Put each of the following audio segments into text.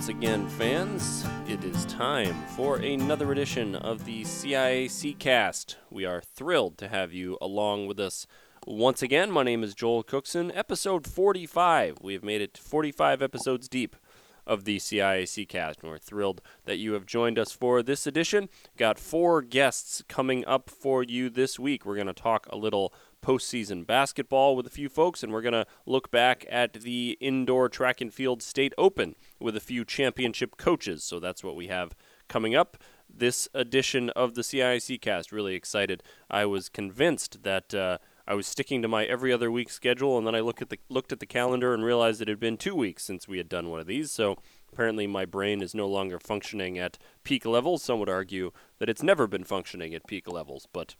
once again, fans. It is time for another edition of the CIAC cast. We are thrilled to have you along with us once again. My name is Joel Cookson, episode 45. We have made it 45 episodes deep of the CIAC cast, and we're thrilled that you have joined us for this edition. Got four guests coming up for you this week. We're going to talk a little postseason basketball with a few folks, and we're going to look back at the indoor track and field state open with a few championship coaches. So that's what we have coming up. This edition of the CIAC cast, really excited. I was convinced that uh, I was sticking to my every other week schedule, and then I look at the looked at the calendar and realized it had been two weeks since we had done one of these. So apparently, my brain is no longer functioning at peak levels. Some would argue that it's never been functioning at peak levels, but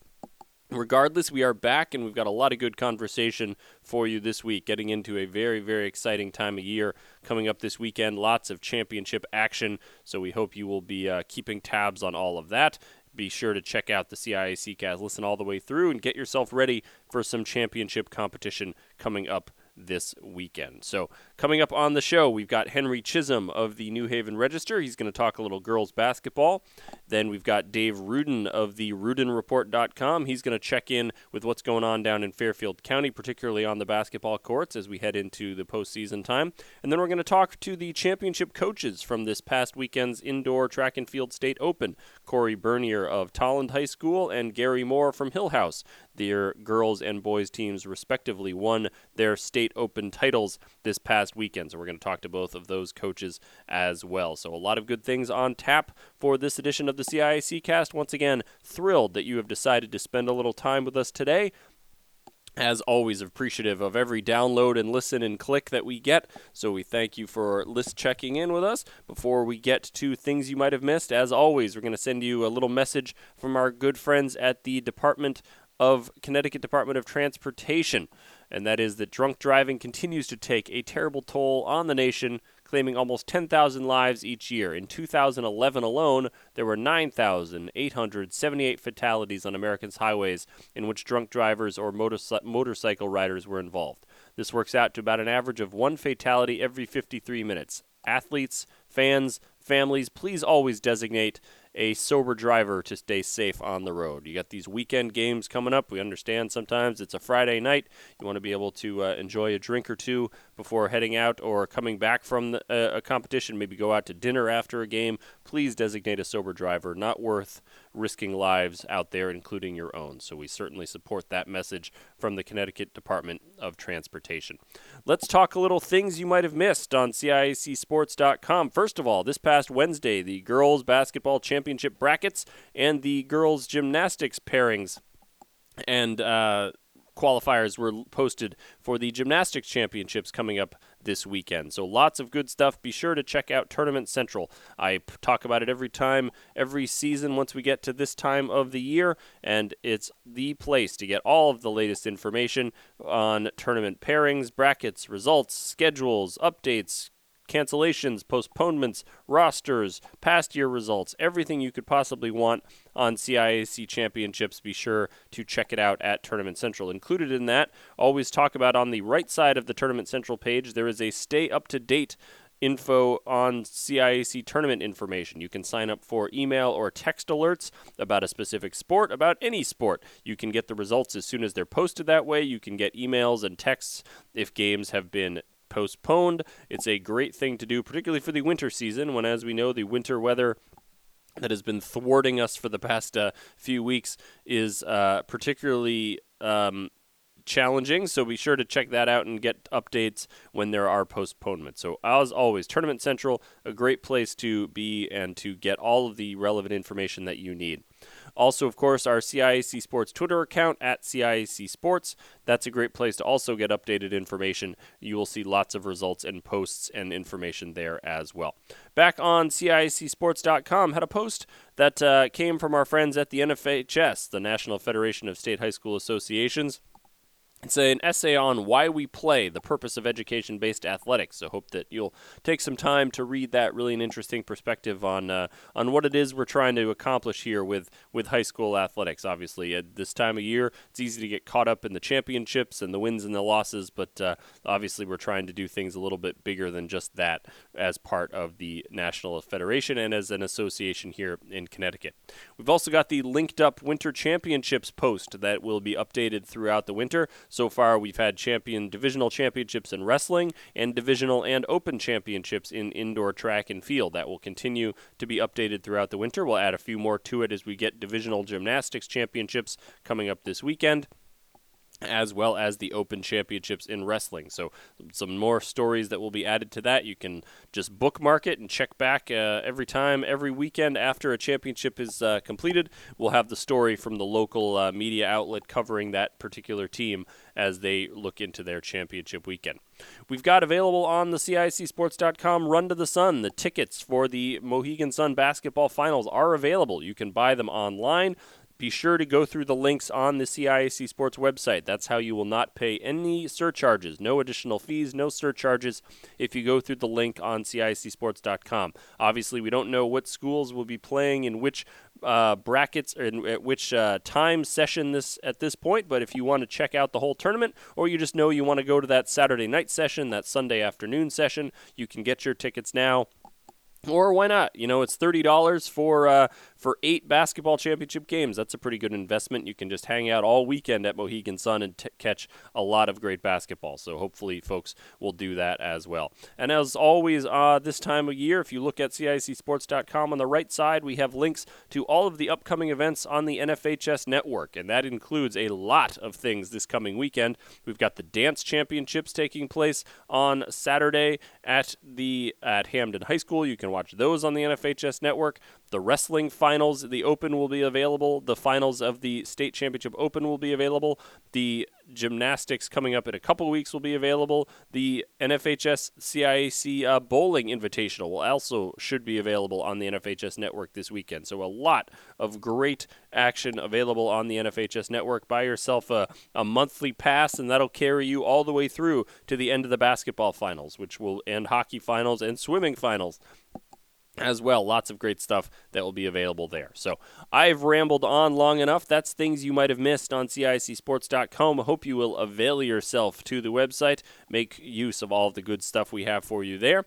Regardless, we are back and we've got a lot of good conversation for you this week, getting into a very, very exciting time of year coming up this weekend. Lots of championship action, so we hope you will be uh, keeping tabs on all of that. Be sure to check out the CIAC cast, listen all the way through, and get yourself ready for some championship competition coming up this weekend. So, coming up on the show, we've got Henry Chisholm of the New Haven Register. He's going to talk a little girls basketball. Then we've got Dave Ruden of the RudenReport.com. He's going to check in with what's going on down in Fairfield County, particularly on the basketball courts as we head into the postseason time. And then we're going to talk to the championship coaches from this past weekend's indoor track and field state open Corey Bernier of Tolland High School and Gary Moore from Hillhouse. Their girls and boys teams, respectively, won their state open titles this past weekend. So we're going to talk to both of those coaches as well. So a lot of good things on tap for this edition of the CIAC cast. Once again, thrilled that you have decided to spend a little time with us today as always appreciative of every download and listen and click that we get so we thank you for list checking in with us before we get to things you might have missed as always we're going to send you a little message from our good friends at the department of connecticut department of transportation and that is that drunk driving continues to take a terrible toll on the nation claiming almost 10,000 lives each year. In 2011 alone, there were 9,878 fatalities on Americans' highways in which drunk drivers or motorcycle riders were involved. This works out to about an average of one fatality every 53 minutes. Athletes, fans, families, please always designate a sober driver to stay safe on the road. You got these weekend games coming up. We understand sometimes it's a Friday night. You want to be able to uh, enjoy a drink or two before heading out or coming back from the, uh, a competition. Maybe go out to dinner after a game. Please designate a sober driver. Not worth risking lives out there, including your own. So we certainly support that message from the Connecticut Department of Transportation. Let's talk a little things you might have missed on CIACSports.com. First of all, this past Wednesday, the girls basketball championship brackets and the girls gymnastics pairings and uh, qualifiers were posted for the gymnastics championships coming up this weekend. So lots of good stuff. Be sure to check out Tournament Central. I p- talk about it every time, every season once we get to this time of the year, and it's the place to get all of the latest information on tournament pairings, brackets, results, schedules, updates, cancellations, postponements, rosters, past year results, everything you could possibly want on CIAC championships. Be sure to check it out at Tournament Central. Included in that, always talk about on the right side of the Tournament Central page, there is a stay up to date info on CIAC tournament information. You can sign up for email or text alerts about a specific sport, about any sport. You can get the results as soon as they're posted that way. You can get emails and texts if games have been postponed. It's a great thing to do, particularly for the winter season, when, as we know, the winter weather that has been thwarting us for the past uh, few weeks is uh, particularly um, challenging. So be sure to check that out and get updates when there are postponements. So, as always, Tournament Central, a great place to be and to get all of the relevant information that you need. Also, of course, our CIAC Sports Twitter account at CIAC Sports. That's a great place to also get updated information. You will see lots of results and posts and information there as well. Back on CIACSports.com, had a post that uh, came from our friends at the NFHS, the National Federation of State High School Associations It's an essay on why we play, the purpose of education based athletics. So, hope that you'll take some time to read that. Really, an interesting perspective on uh, on what it is we're trying to accomplish here with, with high school athletics. Obviously, at this time of year, it's easy to get caught up in the championships and the wins and the losses, but uh, obviously, we're trying to do things a little bit bigger than just that as part of the National Federation and as an association here in Connecticut. We've also got the linked up Winter Championships post that will be updated throughout the winter. So far, we've had champion divisional championships in wrestling and divisional and open championships in indoor track and field. That will continue to be updated throughout the winter. We'll add a few more to it as we get divisional gymnastics championships coming up this weekend as well as the Open Championships in wrestling. So, some more stories that will be added to that. You can just bookmark it and check back uh, every time, every weekend after a championship is uh, completed. We'll have the story from the local uh, media outlet covering that particular team as they look into their championship weekend. We've got available on the CIACSports.com Run to the Sun. The tickets for the Mohegan Sun basketball finals are available. You can buy them online be sure to go through the links on the CIAC Sports website. That's how you will not pay any surcharges, no additional fees, no surcharges if you go through the link on CIACSports.com. Obviously, we don't know what schools will be playing in which uh, brackets or at which uh, time session this at this point. But if you want to check out the whole tournament, or you just know you want to go to that Saturday night session, that Sunday afternoon session, you can get your tickets now or why not? You know, it's thirty dollars for uh, for eight basketball championship games. That's a pretty good investment. You can just hang out all weekend at Mohegan Sun and t- catch a lot of great basketball. So hopefully, folks will do that as well. And as always, uh, this time of year, if you look at CIACSports.com on the right side, we have links to all of the upcoming events on the NFHS network, and that includes a lot of things this coming weekend. We've got the dance championships taking place on Saturday at the at Hamden High School. You can can watch those on the NFHS network. The wrestling finals, the Open will be available. The finals of the State Championship Open will be available. The gymnastics coming up in a couple weeks will be available. The NFHS CIAC uh, Bowling Invitational will also should be available on the NFHS network this weekend. So a lot of great action available on the NFHS network. Buy yourself a, a monthly pass, and that'll carry you all the way through to the end of the basketball finals, which will end hockey finals and swimming finals as well. Lots of great stuff that will be available there. So I've rambled on long enough. That's things you might have missed on CIACSports.com. Hope you will avail yourself to the website, make use of all of the good stuff we have for you there.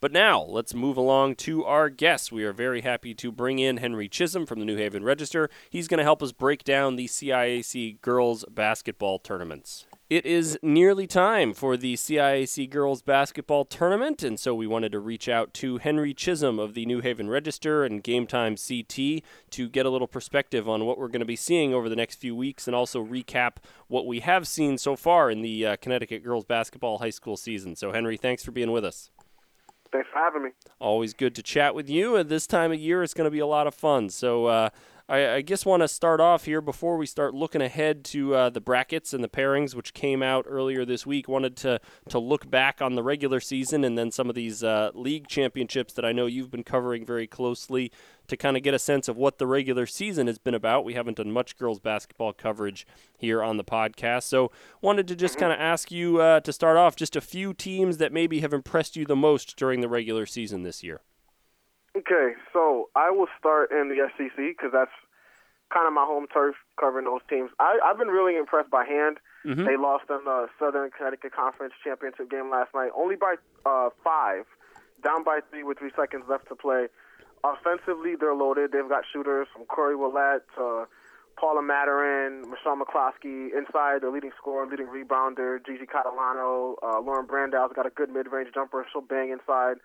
But now, let's move along to our guests. We are very happy to bring in Henry Chisholm from the New Haven Register. He's going to help us break down the CIAC girls basketball tournaments. It is nearly time for the CIAC girls basketball tournament, and so we wanted to reach out to Henry Chisholm of the New Haven Register and Game Time CT to get a little perspective on what we're going to be seeing over the next few weeks and also recap what we have seen so far in the uh, Connecticut girls basketball high school season. So, Henry, thanks for being with us. Thanks for having me. Always good to chat with you. And this time of year, it's going to be a lot of fun. So, uh, I, I just want to start off here before we start looking ahead to uh, the brackets and the pairings, which came out earlier this week. Wanted to to look back on the regular season and then some of these uh, league championships that I know you've been covering very closely to kind of get a sense of what the regular season has been about. We haven't done much girls basketball coverage here on the podcast, so wanted to just kind of ask you uh, to start off just a few teams that maybe have impressed you the most during the regular season this year. Okay, so I will start in the SCC because that's kind of my home turf covering those teams. I, I've been really impressed by Hand. Mm-hmm. They lost in the Southern Connecticut Conference Championship game last night, only by uh, five, down by three with three seconds left to play. Offensively, they're loaded. They've got shooters from Corey Willett to Paula Maturin, Michelle McCloskey. Inside, the leading scorer, leading rebounder, Gigi Catalano. Uh, Lauren Brandau's got a good mid-range jumper. She'll bang inside.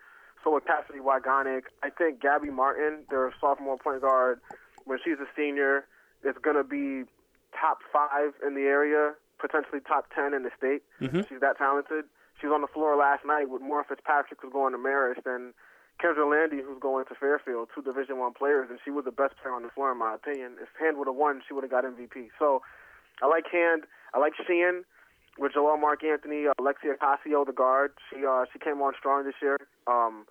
So with Cassidy Wygonic, I think Gabby Martin, their sophomore point guard, when she's a senior, is going to be top five in the area, potentially top ten in the state. Mm-hmm. She's that talented. She was on the floor last night with Moore Fitzpatrick, who's going to Marist, and Kendra Landy, who's going to Fairfield, two Division One players, and she was the best player on the floor in my opinion. If Hand would have won, she would have got MVP. So I like Hand. I like Sheehan with Joel Mark Anthony, uh, Alexia Casio, the guard. She uh, she came on strong this year. Um,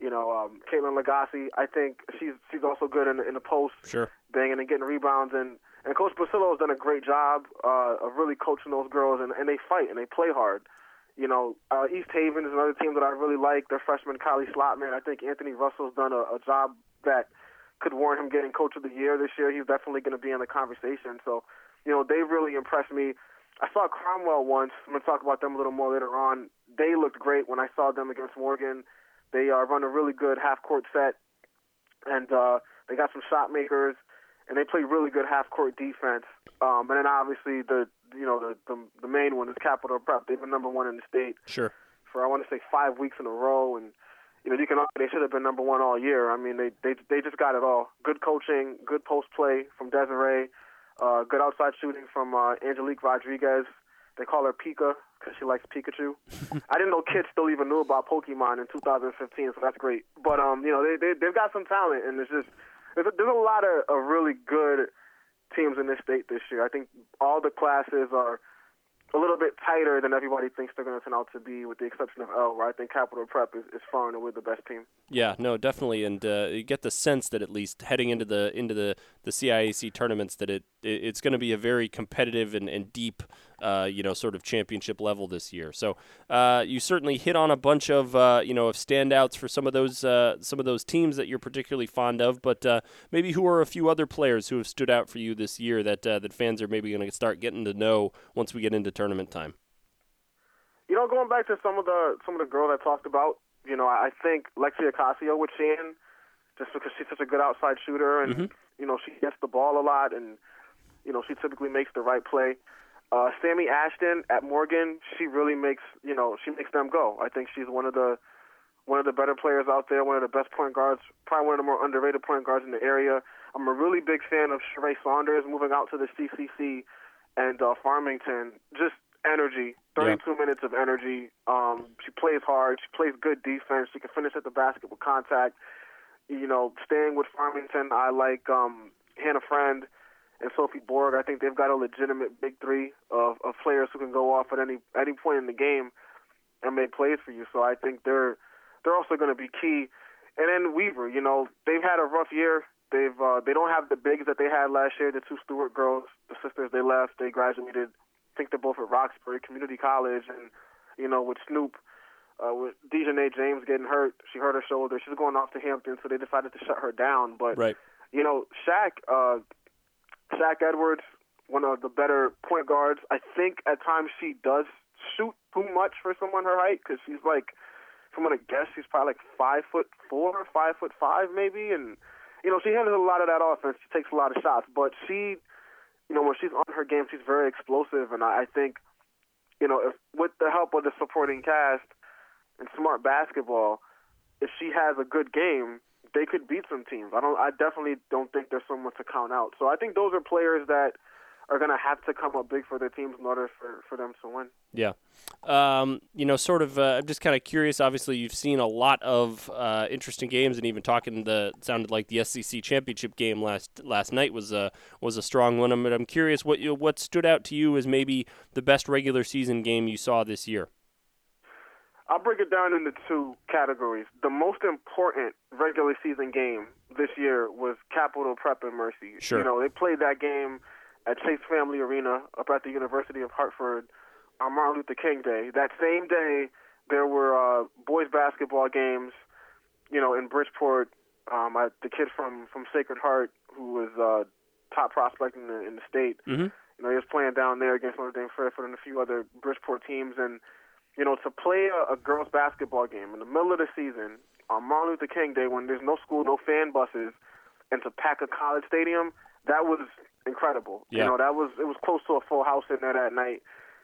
you know, um, Caitlin Legacy. I think she's she's also good in the, in the post, sure, banging and getting rebounds. And And Coach Basillo has done a great job uh, of really coaching those girls, and, and they fight and they play hard. You know, uh, East Haven is another team that I really like. Their freshman Kylie Slotman. I think Anthony Russell's done a, a job that could warrant him getting Coach of the Year this year. He's definitely going to be in the conversation. So, you know, they really impressed me. I saw Cromwell once. I'm going to talk about them a little more later on. They looked great when I saw them against Morgan. They uh, run a really good half court set, and uh, they got some shot makers, and they play really good half court defense. Um, and then obviously the you know the, the the main one is Capital Prep. They've been number one in the state. Sure. For I want to say five weeks in a row, and you know you can they should have been number one all year. I mean they they they just got it all. Good coaching, good post play from Desiree, uh, good outside shooting from uh, Angelique Rodriguez. They call her Pika because she likes Pikachu. I didn't know kids still even knew about Pokemon in 2015, so that's great. But um, you know, they, they they've got some talent, and it's just there's a, there's a lot of, of really good teams in this state this year. I think all the classes are a little bit tighter than everybody thinks they're going to turn out to be, with the exception of L, where I think Capital Prep is, is far and away the best team. Yeah, no, definitely, and uh, you get the sense that at least heading into the into the the CIAC tournaments, that it, it it's going to be a very competitive and, and deep uh, you know, sort of championship level this year. So uh, you certainly hit on a bunch of uh, you know of standouts for some of those uh, some of those teams that you're particularly fond of. But uh, maybe who are a few other players who have stood out for you this year that uh, that fans are maybe going to start getting to know once we get into tournament time. You know, going back to some of the some of the girls I talked about, you know, I think Lexia Casio with Sheehan, just because she's such a good outside shooter and mm-hmm. you know she gets the ball a lot and you know she typically makes the right play. Uh, Sammy Ashton at Morgan, she really makes you know she makes them go. I think she's one of the one of the better players out there, one of the best point guards, probably one of the more underrated point guards in the area. I'm a really big fan of Sheree Saunders moving out to the CCC and uh, Farmington. Just energy, 32 yeah. minutes of energy. Um, she plays hard. She plays good defense. She can finish at the basket with contact. You know, staying with Farmington, I like um, Hannah Friend and Sophie Borg. I think they've got a legitimate big three of, of players who can go off at any any point in the game and make plays for you. So I think they're they're also going to be key. And then Weaver, you know, they've had a rough year. They've uh, they don't have the bigs that they had last year. The two Stewart girls, the sisters, they left. They graduated. I think they're both at Roxbury Community College, and you know, with Snoop. Uh, with Dejanay James getting hurt, she hurt her shoulder. She's going off to Hampton, so they decided to shut her down. But right. you know, Shaq, uh, Shaq Edwards, one of the better point guards. I think at times she does shoot too much for someone her height because she's like, if I'm gonna guess, she's probably like five foot four, five foot five maybe, and you know she handles a lot of that offense. She takes a lot of shots, but she, you know, when she's on her game, she's very explosive, and I, I think, you know, if with the help of the supporting cast and smart basketball, if she has a good game, they could beat some teams. I don't. I definitely don't think there's someone to count out. So I think those are players that are going to have to come up big for their teams in order for, for them to win. Yeah. Um, you know, sort of, uh, I'm just kind of curious. Obviously, you've seen a lot of uh, interesting games, and even talking the sounded like the SCC championship game last last night was a was a strong one. But I'm curious what you what stood out to you as maybe the best regular season game you saw this year. I'll break it down into two categories. The most important regular season game this year was Capital Prep and Mercy. Sure. You know, they played that game at Chase Family Arena up at the University of Hartford on Martin Luther King Day. That same day, there were uh, boys basketball games, you know, in Bridgeport. Um, I, the kid from, from Sacred Heart, who was uh, top prospect in the, in the state, mm-hmm. you know, he was playing down there against Notre Dame Fairfield and a few other Bridgeport teams. And – you know, to play a, a girls' basketball game in the middle of the season on Martin Luther King Day when there's no school, no fan buses, and to pack a college stadium, that was incredible. Yeah. You know, that was it was close to a full house in there that night.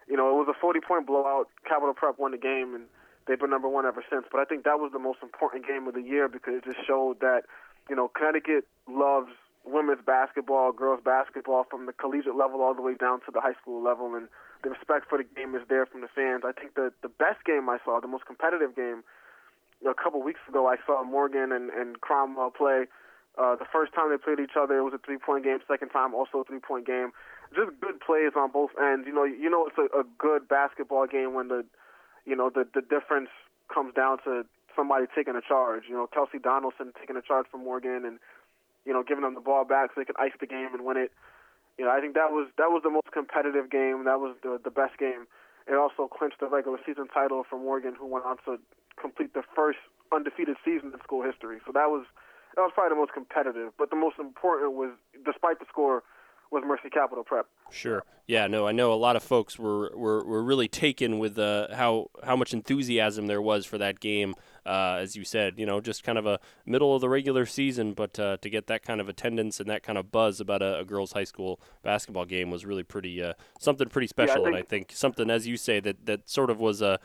You know, it was a 40 point blowout. Capital Prep won the game, and they've been number one ever since. But I think that was the most important game of the year because it just showed that, you know, Connecticut loves women's basketball, girls basketball from the collegiate level all the way down to the high school level, and the respect for the game is there from the fans. I think the the best game I saw, the most competitive game, a couple weeks ago, I saw Morgan and, and Cromwell play. Uh, the first time they played each other, it was a three point game. Second time, also a three point game. Just good plays on both ends. You know, you know it's a, a good basketball game when the, you know, the the difference comes down to somebody taking a charge. You know, Kelsey Donaldson taking a charge from Morgan and, you know, giving them the ball back so they can ice the game and win it you know, I think that was that was the most competitive game. That was the the best game. It also clinched the regular season title for Morgan, who went on to complete the first undefeated season in school history. So that was that was probably the most competitive. But the most important was, despite the score, was Mercy Capital Prep. Sure. Yeah. No, I know a lot of folks were were, were really taken with uh, how how much enthusiasm there was for that game. Uh, as you said, you know, just kind of a middle of the regular season, but uh, to get that kind of attendance and that kind of buzz about a, a girls' high school basketball game was really pretty uh, something pretty special. Yeah, I and I think something, as you say, that that sort of was a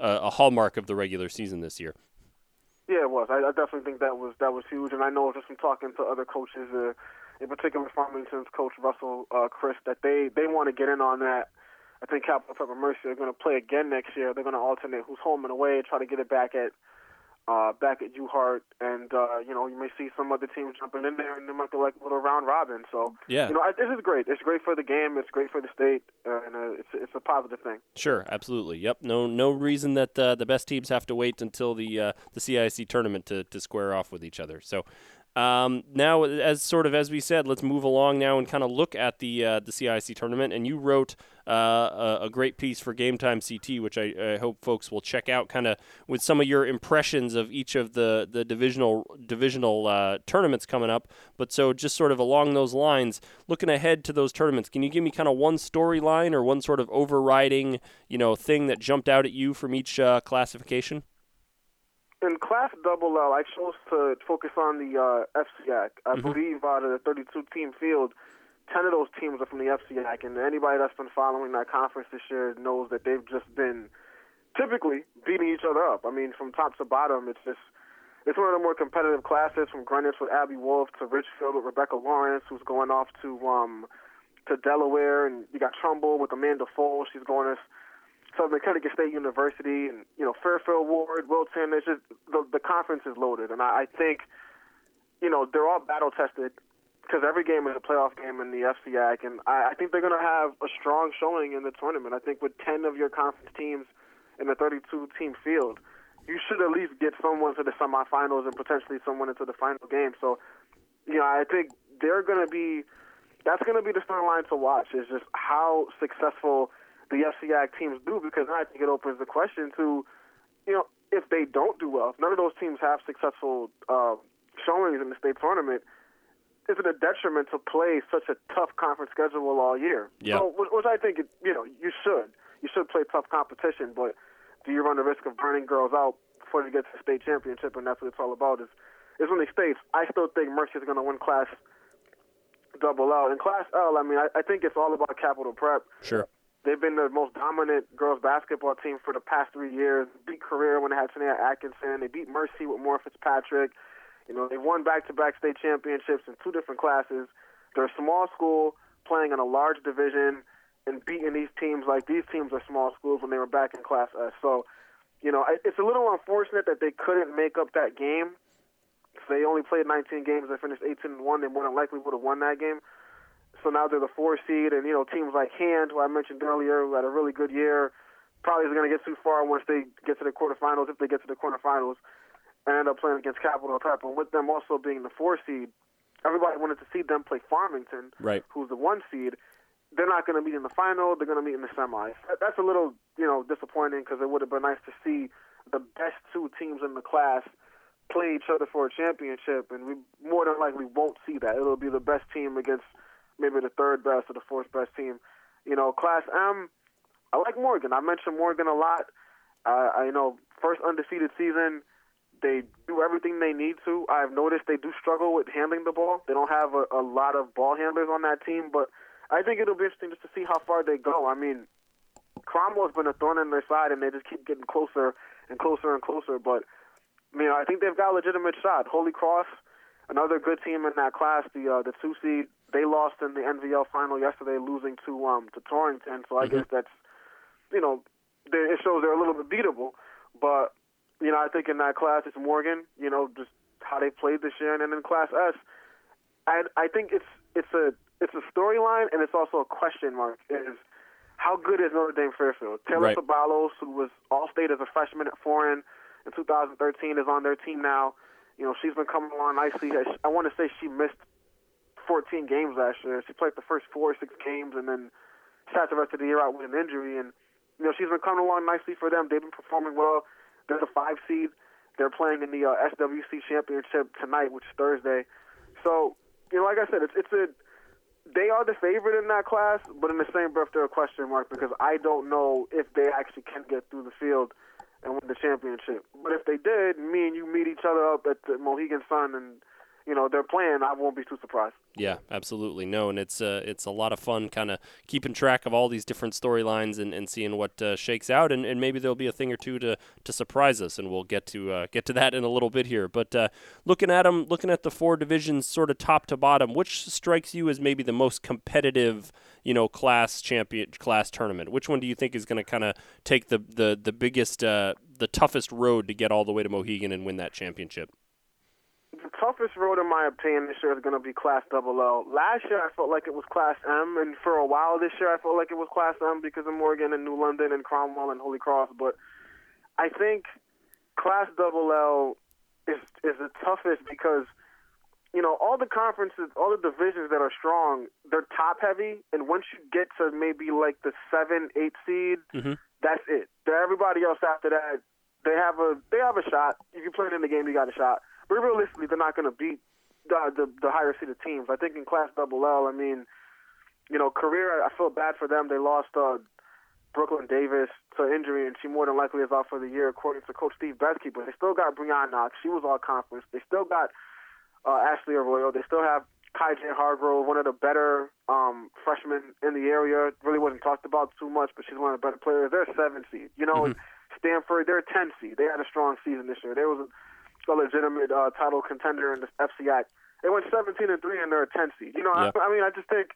a hallmark of the regular season this year. Yeah, it was. I, I definitely think that was that was huge, and I know just from talking to other coaches. In particular Farmington's coach Russell uh, Chris, that they they want to get in on that. I think Capital Prep and Mercy are going to play again next year. They're going to alternate who's home and away, try to get it back at uh, back at UHart, and uh, you know you may see some other teams jumping in there, and there might be like a little round robin. So yeah, you know I, this is great. It's great for the game. It's great for the state, uh, and uh, it's it's a positive thing. Sure, absolutely. Yep. No no reason that uh, the best teams have to wait until the uh, the CIAC tournament to to square off with each other. So um, now, as sort of as we said, let's move along now and kind of look at the uh, the CIAC tournament. And you wrote uh, a, a, great piece for Game Time CT, which I, I hope folks will check out, kind of with some of your impressions of each of the the divisional divisional uh, tournaments coming up. But so just sort of along those lines, looking ahead to those tournaments, can you give me kind of one storyline or one sort of overriding you know thing that jumped out at you from each uh, classification? In Class Double L, I chose to focus on the uh, FCIAC. I mm-hmm. believe out of the 32 team field, 10 of those teams are from the FCIAC, and anybody that's been following that conference this year knows that they've just been typically beating each other up. I mean, from top to bottom, it's just it's one of the more competitive classes. From Greenwich with Abby Wolf to Ridgefield with Rebecca Lawrence, who's going off to um to Delaware, and you got Trumbull with Amanda Foles. She's going to Southern Connecticut State University and you know Fairfield Warde, Wilton. It's just the the conference is loaded, and I, I think you know they're all battle tested because every game is a playoff game in the FCIAC, and I, I think they're going to have a strong showing in the tournament. I think with 10 of your conference teams in the 32 team field, you should at least get someone to the semifinals and potentially someone into the final game. So, you know, I think they're going to be that's going to be the storyline to watch. Is just how successful the FCIAC teams do because I think it opens the question to, you know, if they don't do well, if none of those teams have successful uh, showings in the state tournament, is it a detriment to play such a tough conference schedule all year? Yeah. So, which I think, it, you know, you should. You should play tough competition, but do you run the risk of burning girls out before they get to the state championship? And that's what it's all about. Is is when they states. I still think Mercy is going to win Class Double L. In Class L, I mean, I, I think it's all about capital prep. Sure. They've been the most dominant girls basketball team for the past three years. Beat Career when they had Tania Atkinson. They beat Mercy with Moore Fitzpatrick. You know, they won back-to-back state championships in two different classes. They're a small school playing in a large division and beating these teams like these teams are small schools when they were back in Class S. So, you know, it's a little unfortunate that they couldn't make up that game. If they only played 19 games. They finished 18 and one. They more than likely would have won that game. So now they're the four seed, and you know teams like Hand, who I mentioned earlier, who had a really good year, probably isn't going to get too far once they get to the quarterfinals, if they get to the quarterfinals, and end up playing against Capital Prep. And with them also being the four seed, everybody wanted to see them play Farmington, right. who's the one seed. They're not going to meet in the final. They're going to meet in the semis. That's a little, you know, disappointing because it would have been nice to see the best two teams in the class play each other for a championship, and we more than likely won't see that. It'll be the best team against maybe the third best or the fourth best team. You know, Class M, I like Morgan. I mentioned Morgan a lot. Uh, I you know first undefeated season. They do everything they need to. I've noticed they do struggle with handling the ball. They don't have a, a lot of ball handlers on that team, but I think it'll be interesting just to see how far they go. I mean, Cromwell's been a thorn in their side, and they just keep getting closer and closer and closer. But I mean, I think they've got a legitimate shot. Holy Cross, another good team in that class, the uh, the two seed they lost in the NVL final yesterday, losing to um to Torrington. So I mm-hmm. guess that's you know it shows they're a little bit beatable. But you know I think in that class it's Morgan. You know just how they played this year, and then in Class S, I I think it's it's a it's a storyline and it's also a question mark. Is how good is Notre Dame Fairfield? Taylor right. Sabalos, who was All State as a freshman at Foran in 2013, is on their team now. You know she's been coming along nicely. I want to say she missed 14 games last year. She played the first four or six games, and then sat the rest of the year out with an injury. And you know, she's been coming along nicely for them. They've been performing well. They're the five seed. They're playing in the uh, SWC championship tonight, which is Thursday. So, you know, like I said, it's it's a they are the favorite in that class, but in the same breath, they're a question mark because I don't know if they actually can get through the field and win the championship. But if they did, me and you meet each other up at the Mohegan Sun and you know they're playing, I won't be too surprised. Yeah, absolutely. No, and it's uh, it's a lot of fun, kind of keeping track of all these different storylines and, and seeing what uh, shakes out, and, and maybe there'll be a thing or two to, to surprise us, and we'll get to uh, get to that in a little bit here. But uh, looking at them, looking at the four divisions, sort of top to bottom, which strikes you as maybe the most competitive, you know, class champion class tournament? Which one do you think is going to kind of take the the the biggest, uh, the toughest road to get all the way to Mohegan and win that championship? Toughest road, in my opinion, this year is going to be Class Double L. Last year, I felt like it was Class M, and for a while this year, I felt like it was Class M because of Morgan and New London and Cromwell and Holy Cross. But I think Class Double L is is the toughest because you know all the conferences, all the divisions that are strong, they're top heavy, and once you get to maybe like the seven, eight seed, mm-hmm. that's it. Everybody else after that, they have a they have a shot. If you play in the game, you got a shot but realistically, they're not going to beat the, the the higher seeded teams. I think in Class Double L, I mean, you know, career. I feel bad for them. They lost uh, Brooklyn Davis to injury, and she more than likely is out for the year, according to Coach Steve Besky. But they still got Breon Knox. She was all conference. They still got uh, Ashley Arroyo. They still have Kai J. Hargrove, one of the better um, freshmen in the area. Really wasn't talked about too much, but she's one of the better players. They're a seven seed. You know, mm-hmm. Stamford, they're a ten seed. They had a strong season this year. There was a a legitimate uh, title contender in the FCI. They went 17 and three, and they're a 10 seed. You know, yep. I, I mean, I just think,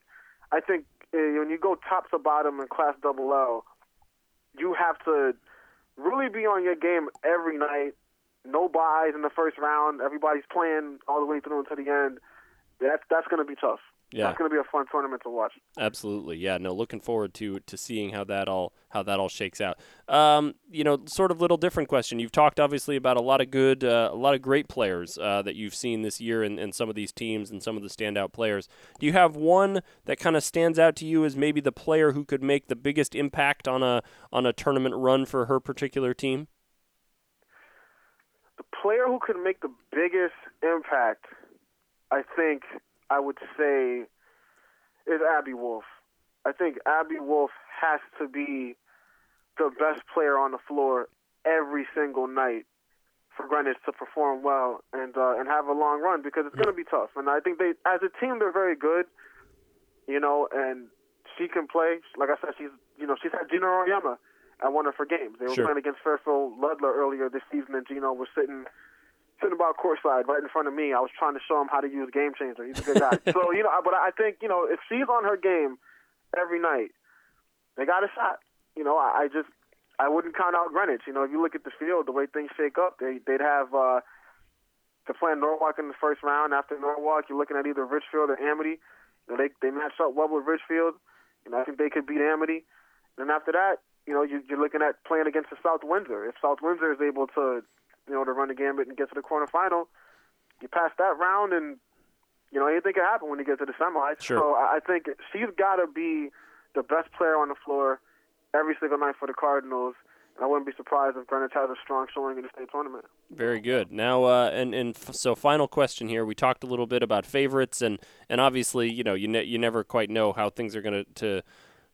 I think uh, when you go top to bottom in Class Double L, you have to really be on your game every night. No buys in the first round. Everybody's playing all the way through until the end. That's that's going to be tough yeah. that's going to be a fun tournament to watch. Absolutely, yeah. No, looking forward to to seeing how that all how that all shakes out. Um, you know, sort of little different question. You've talked obviously about a lot of good, uh, a lot of great players uh, that you've seen this year in, in some of these teams and some of the standout players. Do you have one that kind of stands out to you as maybe the player who could make the biggest impact on a on a tournament run for her particular team? The player who could make the biggest impact, I think I would say is Abby Wolf. I think Abby Wolf has to be the best player on the floor every single night for Greenwich to perform well and uh, and have a long run because it's going to be tough. And I think they, as a team, they're very good. You know, and she can play. Like I said, she's you know she's had Geno Auriemma at one of her games. They were sure. playing against Fairfield Ludlowe earlier this season, and Gino was sitting sitting about courtside right in front of me. I was trying to show him how to use Game Changer. He's a good guy. so you know, but I think you know if she's on her game every night, they got a shot. You know, I, I just I wouldn't count out Greenwich. You know, if you look at the field, the way things shake up, they they'd have. uh to play Norwalk in the first round. After Norwalk, you're looking at either Ridgefield or Amity. You know, they they match up well with Ridgefield. You know, I think they could beat Amity. And then after that, you know, you, you're looking at playing against the South Windsor. If South Windsor is able to you know, to run the gambit and get to the quarterfinal. You pass that round, and you know anything can happen when you get to the semis. Sure. So I think she's got to be the best player on the floor every single night for the Cardinals. And I wouldn't be surprised if Greenwich has a strong showing in the state tournament. Very good. Now, uh, and and f- so final question here. We talked a little bit about favorites, and and obviously, you know, you ne- you never quite know how things are going to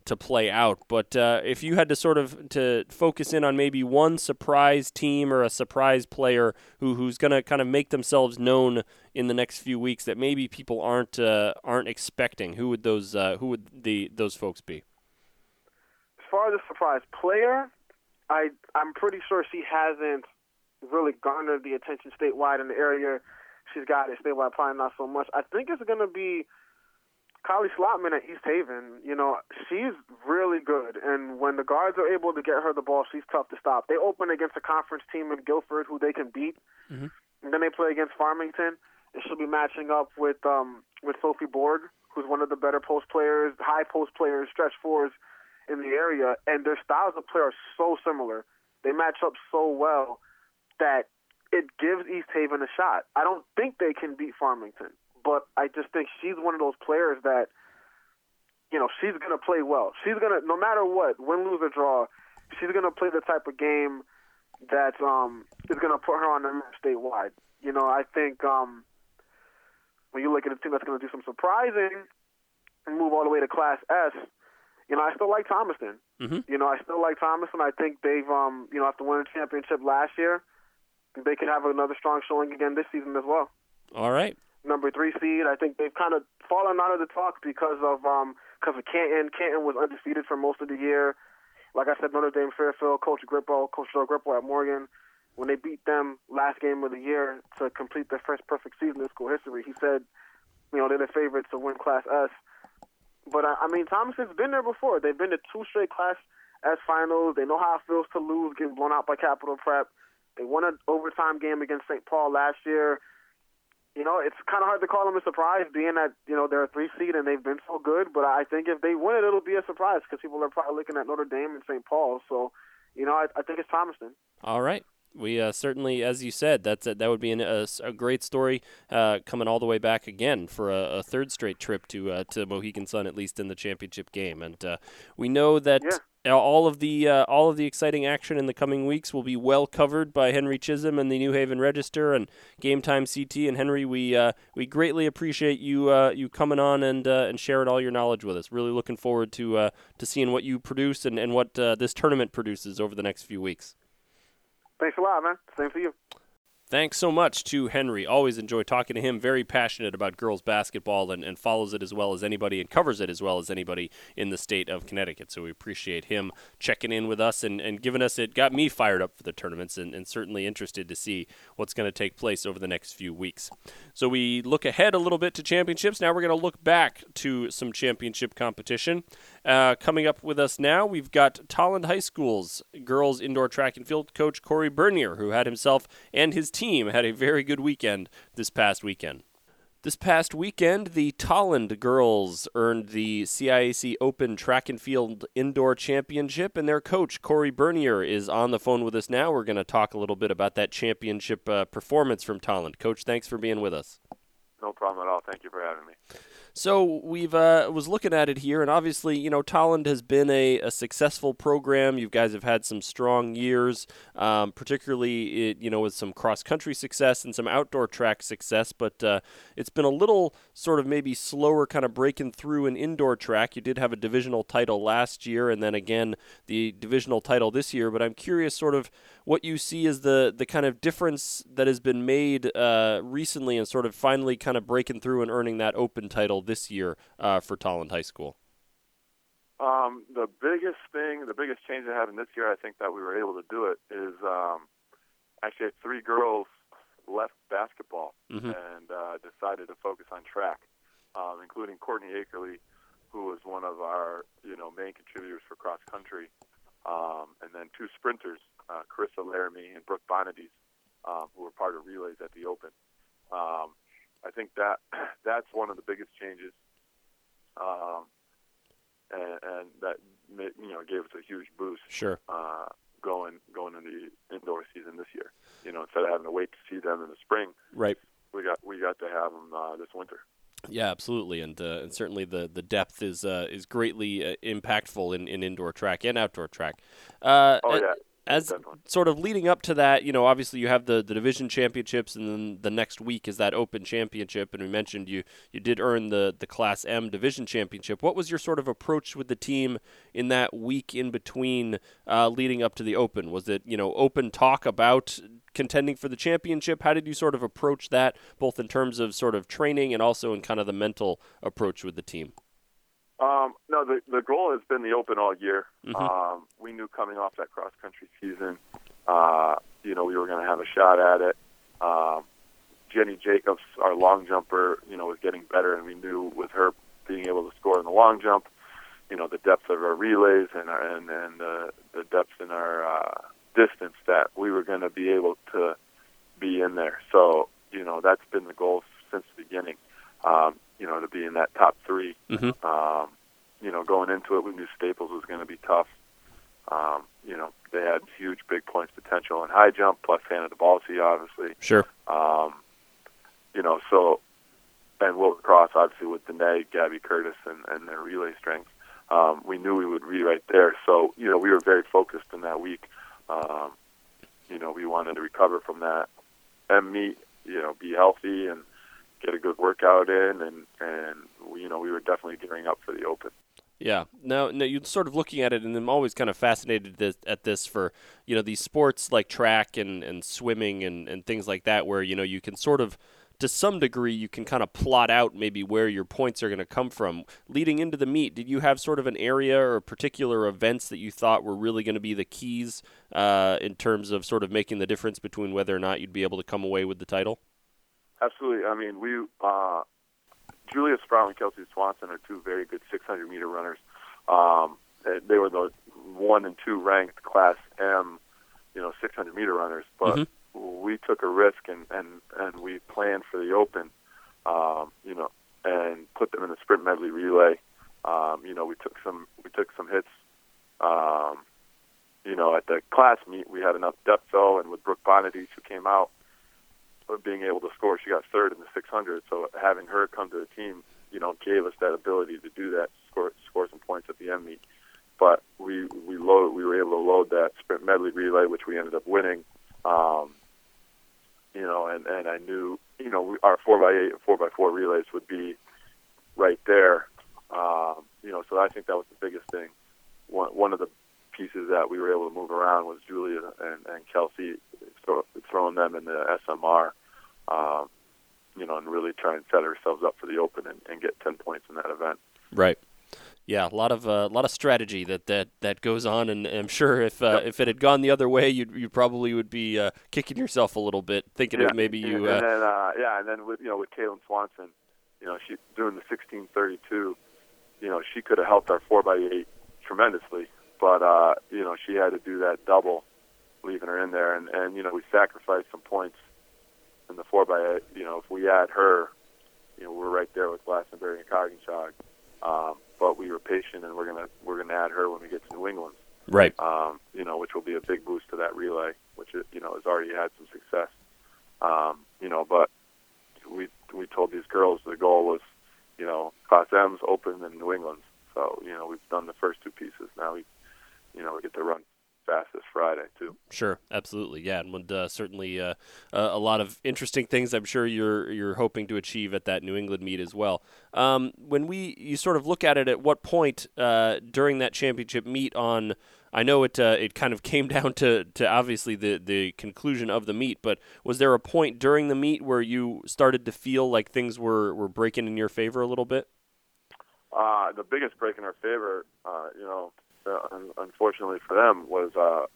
to play out. But uh, if you had to sort of to focus in on maybe one surprise team or a surprise player who who's going to kind of make themselves known in the next few weeks that maybe people aren't uh, aren't expecting, who would those uh, who would the those folks be? As far as a surprise player, I I'm pretty sure she hasn't really garnered the attention statewide in the area. She's got it statewide, probably not so much. I think it's going to be Kylie Slotman at East Haven, you know, she's really good. And when the guards are able to get her the ball, she's tough to stop. They open against a conference team in Guilford who they can beat. Mm-hmm. And then they play against Farmington. And she'll be matching up with um, with Sophie Borg, who's one of the better post players, high post players, stretch fours in the area. And their styles of play are so similar. They match up so well that it gives East Haven a shot. I don't think they can beat Farmington, but I just think she's one of those players that, you know, she's gonna play well. She's gonna, no matter what, win, lose or draw, she's gonna play the type of game that um is gonna put her on the map statewide. You know, I think um when you look at a team that's gonna do some surprising and move all the way to Class S, you know, I still like Thomaston. Mm-hmm. You know, I still like Thomaston. I think they've, um, you know, after winning the championship last year, they could have another strong showing again this season as well. All right. Number three seed. I think they've kind of fallen out of the talk because of um because of Canton. Canton was undefeated for most of the year. Like I said, Notre Dame Fairfield, Coach Grippo, Coach Joe Grippo at Morgan, when they beat them last game of the year to complete their first perfect season in school history, he said, you know, they're the favorites to win Class S. But I, mean, Thomaston's been there before. They've been to two straight Class S finals. They know how it feels to lose, getting blown out by Capital Prep. They won an overtime game against St. Paul last year. You know, it's kind of hard to call them a surprise, being that you know they're a three seed and they've been so good. But I think if they win it, it'll be a surprise because people are probably looking at Notre Dame and St. Paul. So, you know, I, I think it's Thomaston. All right. We uh, certainly, as you said, that's a, that would be an, a, a, great story uh, coming all the way back again for a, a third straight trip to uh, to Mohegan Sun, at least in the championship game. And uh, we know that yeah. all of the uh, all of the exciting action in the coming weeks will be well covered by Henry Chisholm and the New Haven Register and Game Time CT. And Henry, we uh, we greatly appreciate you you coming on and and sharing all your knowledge with us. Really looking forward to to seeing what you produce and and what this tournament produces over the next few weeks. Thanks a lot, man. Same for you. Thanks so much to Henry. Always enjoy talking to him. Very passionate about girls basketball and, and follows it as well as anybody and covers it as well as anybody in the state of Connecticut. So we appreciate him checking in with us and, and giving us it. Got me fired up for the tournaments and, and certainly interested to see what's going to take place over the next few weeks. So we look ahead a little bit to championships. Now we're going to look back to some championship competition. Uh, coming up with us now, we've got Tolland High School's girls indoor track and field coach Corey Bernier, who had himself and his team had a very good weekend this past weekend. This past weekend, the Tolland girls earned the CIAC Open Track and Field Indoor Championship, and their coach, Corey Bernier, is on the phone with us now. We're going to talk a little bit about that championship uh, performance from Tolland. Coach, thanks for being with us. No problem at all. Thank you for having me. So we've uh, was looking at it here, and obviously, you know, Tolland has been a, a successful program. You guys have had some strong years, um, particularly, it, you know, with some cross country success and some outdoor track success. But uh, it's been a little sort of maybe slower, kind of breaking through an indoor track. You did have a divisional title last year, and then again the divisional title this year. But I'm curious, sort of, what you see as the the kind of difference that has been made uh, recently, and sort of finally kind of breaking through and earning that open title this year uh, for Tolland High School? Um, the biggest thing, the biggest change that happened this year, I think that we were able to do it is um, actually three girls left basketball mm-hmm. and uh, decided to focus on track, um, including Courtney Akerley, who was one of our you know main contributors for cross country, um, and then two sprinters, uh, Carissa Laramie and Brooke Bonadies, um, who were part of relays at the Open. Um, I think that that's one of the biggest changes, um, and, and that you know gave us a huge boost. Sure. Uh, going going into the indoor season this year, you know, instead of having to wait to see them in the spring, right? We got we got to have them uh, this winter. Yeah, absolutely, and uh, and certainly the, the depth is uh, is greatly uh, impactful in, in indoor track and outdoor track. Uh, oh yeah as Definitely. sort of leading up to that, you know, obviously you have the, the division championships, and then the next week is that open championship. And we mentioned you you did earn the the Class M division championship. What was your sort of approach with the team in that week in between, uh, leading up to the open? Was it you know open talk about contending for the championship? How did you sort of approach that, both in terms of sort of training and also in kind of the mental approach with the team? Um, no, the the goal has been the Open all year. Mhm. Um, we knew coming off that cross country season, uh, you know, we were going to have a shot at it. Um, Jenny Jacobs, our long jumper, you know, was getting better, and we knew with her being able to score in the long jump, you know, the depth of our relays and our, and and uh, the depth in our uh, distance that we were going to be able to be in there. So, you know, that's been the goal since the beginning. Um, you know, to be in that top 3 Mhm. Um, you know, going into it, we knew Staples was going to be tough. Um, you know, they had huge big points potential in high jump, plus Hannah DeBalsi, obviously. Sure. Um, you know, so and Wilbur Cross, obviously with Danae, Gabby Curtis, and, and their relay strength. Um, we knew we would be right there. So, you know, we were very focused in that week. Um, you know, we wanted to recover from that and meet, you know, be healthy and get a good workout in. And, and you know, we were definitely gearing up for the Open. Yeah. Now, now you're sort of looking at it, and I'm always kind of fascinated this, at this for you know these sports like track and, and swimming and, and things like that, where you know you can sort of to some degree you can kind of plot out maybe where your points are going to come from. Leading into the meet, did you have sort of an area or particular events that you thought were really going to be the keys uh, in terms of sort of making the difference between whether or not you'd be able to come away with the title? Absolutely. I mean, we uh, Julia Sproul and Kelsey Swanson are two very good 600 meter runners. Um, they were the one and two ranked Class M, you know, 600 meter runners, but. Mm-hmm we took a risk and and and we planned for the open, um, you know, and put them in the sprint medley relay. Um, you know, we took some we took some hits. Um, you know, at the class meet, we had enough depth though, and with Brooke Bonadich, who came out, being able to score, she got third in the 600. So having her come to the team, you know, gave us that ability to do that, score score some points at the end meet. But we we load we were able to load that sprint medley relay, which we ended up winning. Um, you know, and and I knew, you know, our four by eight, four by four relays would be right there. Um, you know, so I think that was the biggest thing. One one of the pieces that we were able to move around was Julia and, and Kelsey, throw, throwing them in the SMR. Um, you know, and really try and set ourselves up for the Open and, and get ten points in that event. Right. Yeah, a lot of a uh, lot of strategy that, that, that goes on, and I'm sure if uh, yep. if it had gone the other way, you you probably would be uh, kicking yourself a little bit, thinking yeah. of maybe you. And, then, uh, yeah, and then with you know with Kaylin Swanson, you know she doing the 1632, you know she could have helped our four by eight tremendously, but uh, you know she had to do that double, leaving her in there, and and you know we sacrificed some points in the four by eight. You know if we add her, you know we're right there with Glastonbury and Coginchaug. Um, but we were patient, and we're gonna we're gonna add her when we get to New England. Right. Um, you know, which will be a big boost to that relay, which is, you know has already had some success. Um, you know, but we we told these girls the goal was, you know, Class M's open in New England. So you know we've done the first two pieces. Now we, you know, we get to run fast this Friday too. Sure, absolutely, yeah, and uh, certainly uh, uh, a lot of interesting things. I'm sure you're you're hoping to achieve at that New England meet as well. Um, when we you sort of look at it, at what point uh, during that championship meet on? I know it uh, it kind of came down to, to obviously the, the conclusion of the meet, but was there a point during the meet where you started to feel like things were, were breaking in your favor a little bit? Uh, the biggest break in our favor, uh, you know, unfortunately for them, was uh,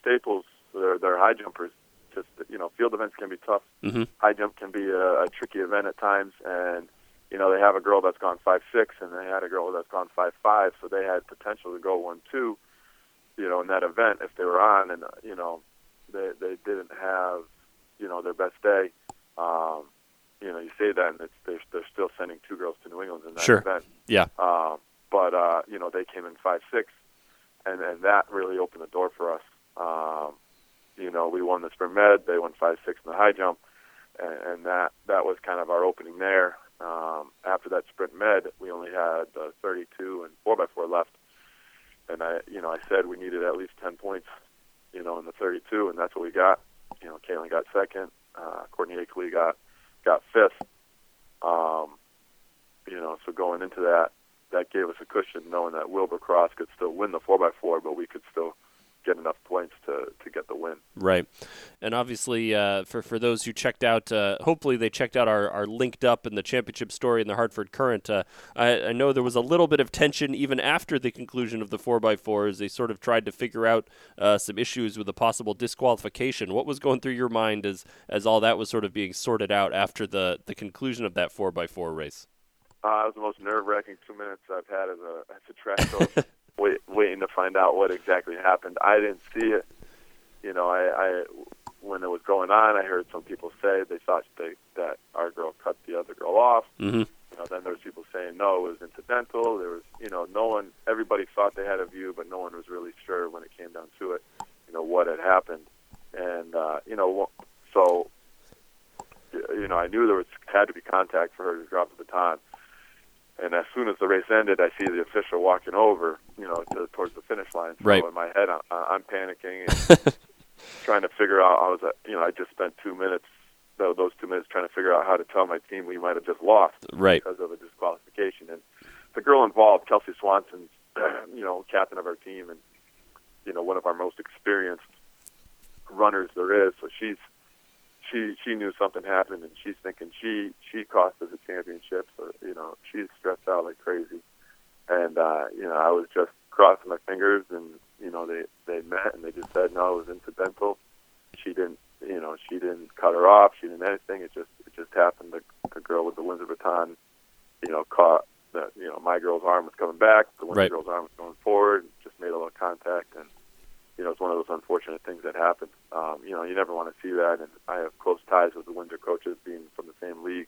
Staples. Their their high jumpers. Just you know, field events can be tough. Mm-hmm. High jump can be a, a tricky event at times, and you know they have a girl that's gone five six, and they had a girl that's gone five five, so they had potential to go one two. You know, in that event if they were on, and uh, you know, they they didn't have you know their best day. Um, you know, you say that, and it's, they're, they're still sending two girls to New England in that sure. event. Yeah. Um, but uh, you know, they came in five six, and and that really opened the door for us. Um, you know, we won the sprint med, they won five six in the high jump, and, and that that was kind of our opening there. Um, after that sprint med, we only had uh, 32 and four by four left, and I, you know, I said we needed at least 10 points, you know, in the 32, and that's what we got. You know, Kaylin got second, uh, Courtney Akeley got got fifth. Um, you know, so going into that, that gave us a cushion knowing that Wilbur Cross could still win the 4x4, but we could still get enough points to, to get the win. Right. And obviously, uh, for, for those who checked out, uh, hopefully they checked out our, our linked up in the championship story in the Hartford Courant. Uh, I, I, know there was a little bit of tension even after the conclusion of the 4x4 as they sort of tried to figure out uh, some issues with a possible disqualification. What was going through your mind as, as all that was sort of being sorted out after the, the conclusion of that 4x4 race? Uh, it was the most nerve-wracking two minutes I've had as a as a track coach, wait, waiting to find out what exactly happened. I didn't see it. You know, I, I when it was going on, I heard some people say they thought they, that our girl cut the other girl off. Mm-hmm. You know, then there was people saying no, it was incidental. There was, you know, no one. Everybody thought they had a view, but no one was really sure when it came down to it. You know what had happened, and uh, you know, so you know, I knew there was had to be contact for her to drop the baton. And as soon as the race ended, I see the official walking over, you know, to, towards the finish line. So right. in my head, I, I'm panicking and trying to figure out. I was, uh, you know, I just spent two minutes, those two minutes, trying to figure out how to tell my team we might have just lost right. because of a disqualification. And the girl involved, Kelsey Swanson, you know, captain of our team, and you know, one of our most experienced runners there is. So she's she she knew something happened, and she's thinking she she cost us a championship. So you know she's stressed out like crazy, and uh, you know I was just crossing my fingers, and you know they they met and they just said no, it was incidental. She didn't you know she didn't cut her off, she didn't anything. It just it just happened. The, the girl with the Windsor baton, you know, caught that you know my girl's arm was coming back, the Windsor right. girl's arm was going forward, just made a little contact, and you know, it's one of those unfortunate things that happen. Um, you know, you never want to see that, and I have close ties with the Windsor coaches, being from the same league.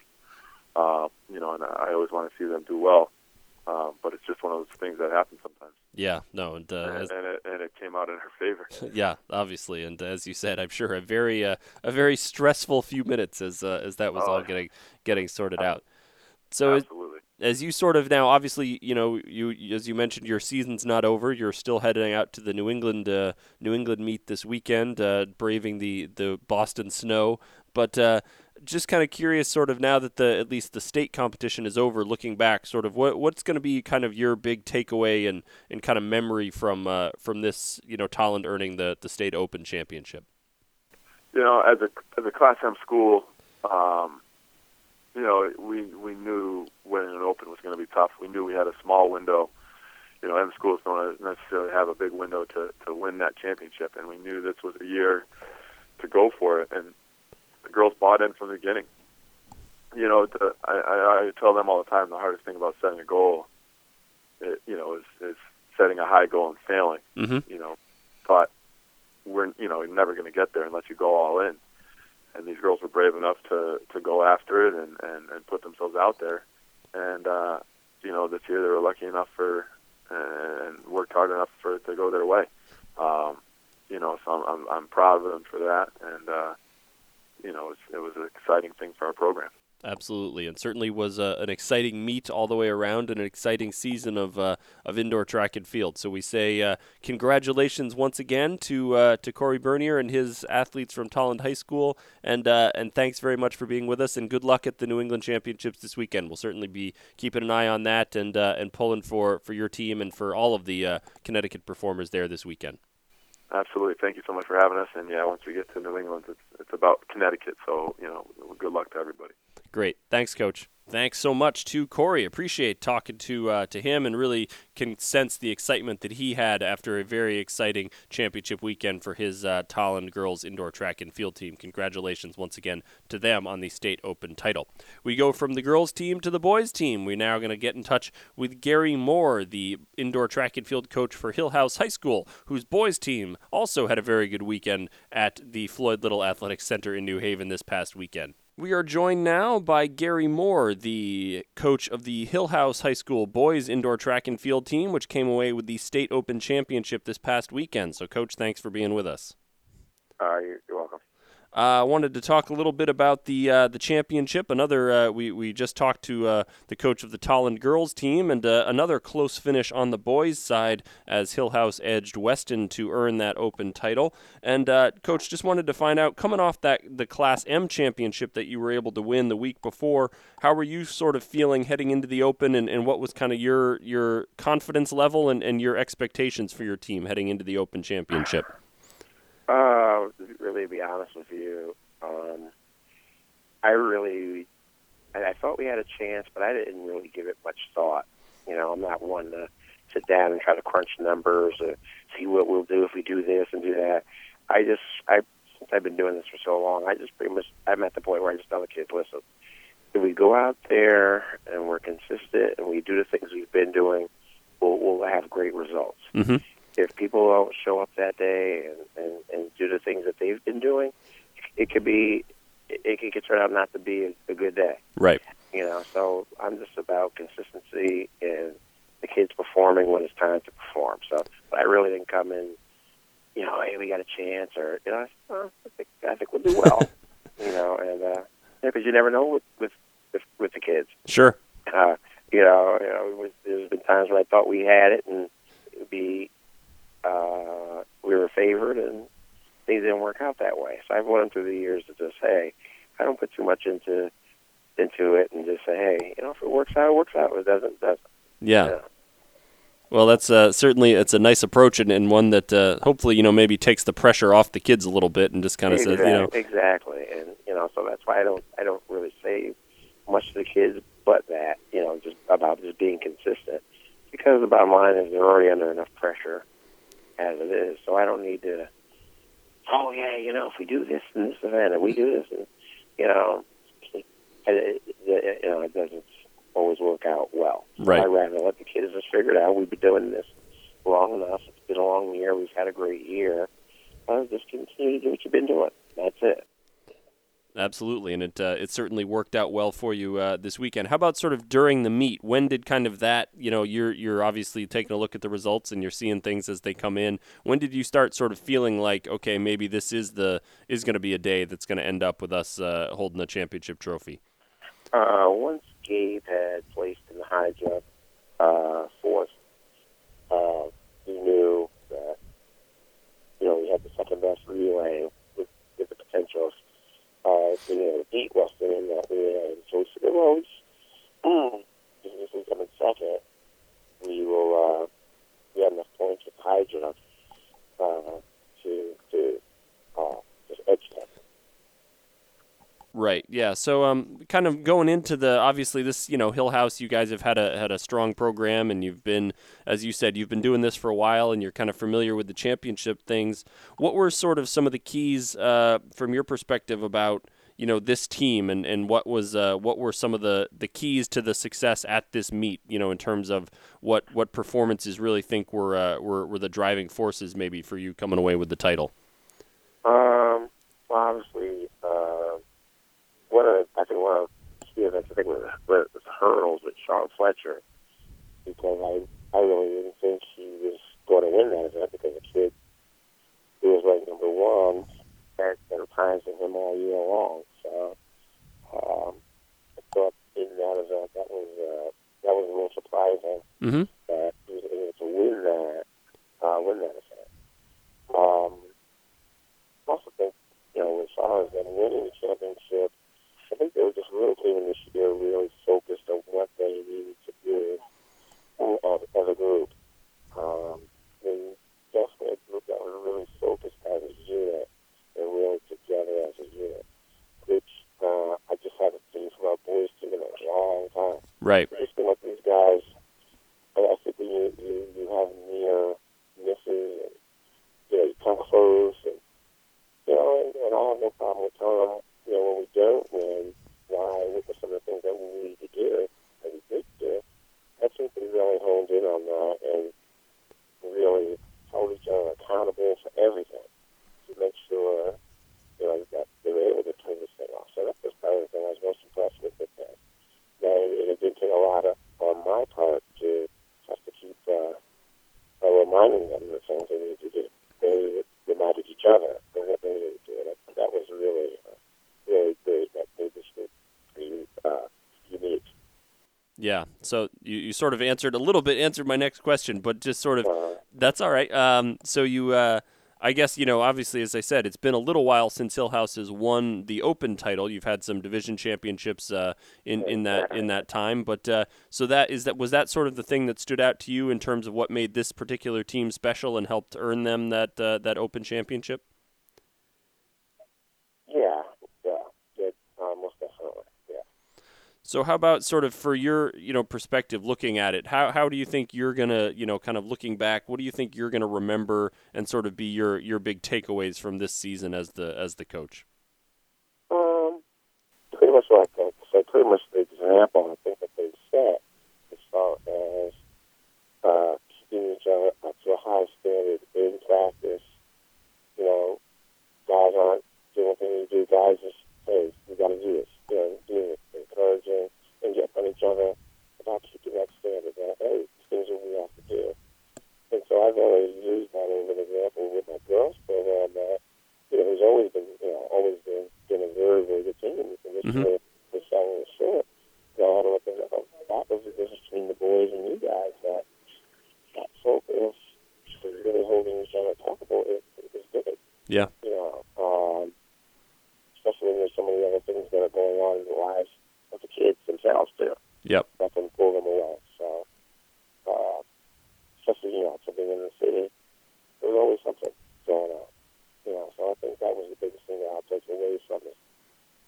Uh, you know, and I always want to see them do well. Uh, but it's just one of those things that happen sometimes. Yeah, no, and, uh, and, and, it, and it came out in her favor. yeah, obviously, and as you said, I'm sure a very uh, a very stressful few minutes as uh, as that was Oh, all getting getting sorted out. So Absolutely. as you sort of now, obviously, you know, you as you mentioned, your season's not over. You're still heading out to the New England uh, New England meet this weekend, uh, braving the the Boston snow. But uh, just kind of curious, sort of now that the at least the state competition is over, looking back, sort of what what's going to be kind of your big takeaway and, and kind of memory from uh, from this, you know, Tolland earning the the state open championship. You know, as a as a Class M school, um, you know, we we knew winning an open was going to be tough. We knew we had a small window. You know, M schools don't necessarily have a big window to to win that championship, and we knew this was a year to go for it. And the girls bought in from the beginning. You know, the, I, I, I tell them all the time the hardest thing about setting a goal, it, you know, is is setting a high goal and failing. Mm-hmm. You know, but we're you know never going to get there unless you go all in. And these girls were brave enough to to go after it and and, and put themselves out there. And uh, you know, this year they were lucky enough for and worked hard enough for it to go their way. Um, you know, so I'm, I'm I'm proud of them for that, and uh, you know, it was, it was an exciting thing for our program. Absolutely, and certainly was uh, an exciting meet all the way around, and an exciting season of uh, of indoor track and field. So we say uh, congratulations once again to uh, to Corey Bernier and his athletes from Tolland High School, and uh, and thanks very much for being with us, and good luck at the New England Championships this weekend. We'll certainly be keeping an eye on that and and pulling for for your team and for all of the Connecticut performers there this weekend. Absolutely. Thank you so much for having us. And yeah, once we get to New England, it's it's about Connecticut. So you know, good luck to everybody. Great. Thanks, Coach. Thanks so much to Corey. Appreciate talking to uh, to him, and really can sense the excitement that he had after a very exciting championship weekend for his uh, girls indoor track and field team. Congratulations once again to them on the state open title. We go from the girls team to the boys team. We're now going to get in touch with Gary Moore, the indoor track and field coach for Hillhouse High School, whose boys team also had a very good weekend at the Floyd Little Athletic Center in New Haven this past weekend. We are joined now by Gary Moore, the coach of the Hillhouse High School boys indoor track and field team, which came away with the state open championship this past weekend. So, coach, thanks for being with us. Uh, you're welcome. I uh, wanted to talk a little bit about the uh, the championship. Another uh, we we just talked to uh, the coach of the Tolland girls team, and uh, another close finish on the boys' side as Hillhouse edged Weston to earn that open title. And uh, coach, just wanted to find out, coming off that the Class M championship that you were able to win the week before, how were you sort of feeling heading into the Open, and, and what was kind of your your confidence level and, and your expectations for your team heading into the Open championship? Uh, really, to be honest with you, um, I really, I, I thought we had a chance, but I didn't really give it much thought. You know, I'm not one to sit down and try to crunch numbers or see what we'll do if we do this and do that. I just, I, since I've been doing this for so long, I just pretty much, I'm at the point where I just tell the kids, listen, if we go out there and we're consistent and we do the things we've been doing, we'll, we'll have great results Mm-hmm. If people don't show up that day and, and, and do the things that they've been doing, it could be it, it could turn out not to be a, good day. Right. You know, so I'm just about consistency and the kids performing when it's time to perform. So, but I really didn't come in, you know, hey, we got a chance, or you know, I, oh, I think I think we'll do well. you know, and uh, because you never know with with with, with the kids. Sure. Uh, you know, you know, was, there's been times when I thought we had it and it would be uh, we were favored, and things didn't work out that way. So I've learned through the years to just hey, I don't put too much into into it, and just say hey, you know, if it works out, it works out. If it doesn't, it doesn't. Yeah. Yeah. Well, that's uh, certainly it's a nice approach and, and one that uh, hopefully you know maybe takes the pressure off the kids a little bit and just kind of exactly, says you know exactly, and you know, so that's why I don't I don't really say much to the kids, but that you know, just about just being consistent, because the bottom line is they're already under enough pressure as it is, so I don't need to. Oh yeah, you know, if we do this and this event, and we do this, and you know, it, it, it, you know, it doesn't always work out well. Right. I'd rather let the kids just figure it out. We've been doing this long enough. It's been a long year. We've had a great year. Uh, just continue to do what you've been doing. That's it. Absolutely, and it uh, it certainly worked out well for you uh, this weekend. How about sort of during the meet? When did kind of that you know you're you're obviously taking a look at the results and you're seeing things as they come in. When did you start sort of feeling like okay maybe this is the is going to be a day that's going to end up with us uh, holding the championship trophy? Uh, once Gabe had placed in the high jump uh, fourth, uh, he knew that you know we had the second best relay with, with the potential of uh, able to beat Weston in that we figured, well, we just, mm, if we come in second, we will uh, we have enough points with jump uh, to to uh, just edge them. Right. Yeah. So, um, kind of going into the obviously this, you know, Hillhouse, you guys have had a had a strong program, and you've been, as you said, you've been doing this for a while, and you're kind of familiar with the championship things. What were sort of some of the keys uh, from your perspective about you know this team, and and what was uh, what were some of the the keys to the success at this meet? You know, in terms of what what performances really think were uh, were were the driving forces maybe for you coming away with the title. Um, well, obviously, one of the, I think one of events I think was, was hurdles with Sean Fletcher because I I really didn't think he was going to win that event because the kid who was ranked number one had better times than him all year long. So um, I thought in that event that was uh, that was a little surprising Mm-hmm. that he was able to win that uh, win that event. Um, I also think, you know, as far as them winning the championship, I think they were just really clean this year, really focused on what they needed to do as, as a group. Um, they definitely a group that was really focused as a unit and really together as a unit, which uh, I just haven't seen from our boys team in a long time Right. based on what these guys, I, I think when you, you, you have near misses and, you know, you come close and, you know, and, and I have no problem with telling them, you know, when we don't win, why, what were some of the things that we need to do and we did do. I think we really honed in on that and really held each other accountable for everything to make sure, you know, that they were able to turn this thing off. So that was probably the thing I was most impressed with with them. Now, it, it did take a lot of, on my part to just to keep uh, uh, reminding them the things they needed to do. They reminded each other of what they needed to do. And that, that was really, uh, really great. That made this group pretty uh, unique. Yeah. So you, sort of answered a little bit answered my next question, but just sort of that's all right. Um, so you, uh, I guess you know, obviously, as I said, it's been a little while since Hillhouse has won the Open title. You've had some division championships uh, in in that in that time, but uh, so that is that was that sort of the thing that stood out to you in terms of what made this particular team special and helped earn them that uh, that Open championship. yeah, yeah, yeah uh, most definitely. Yeah. So how about sort of for your you know perspective looking at it how how do you think you're gonna you know kind of looking back what do you think you're gonna remember and sort of be your your big takeaways from this season as the as the coach Um, pretty much like that. So pretty much the example I think that they set as far as uh, keeping each other up to a high standard in practice. You know, guys aren't doing need to do. Guys just hey, we got to do this. You know, doing it, encouraging, and get on each other about keeping that standard. That hey, things that we have to do. And so I've always used that as an example with my girls program that you know, who's always been, you know, always been, been a very, very good team. And this Mhm. year, Yeah. You know, um, especially when there's so many other things that are going on in the lives of the kids themselves too. Yep. That can pull them away. So, uh, especially you know, to being in the city, there's always something going on. You know, so I think that was the biggest thing that I'll take away from it.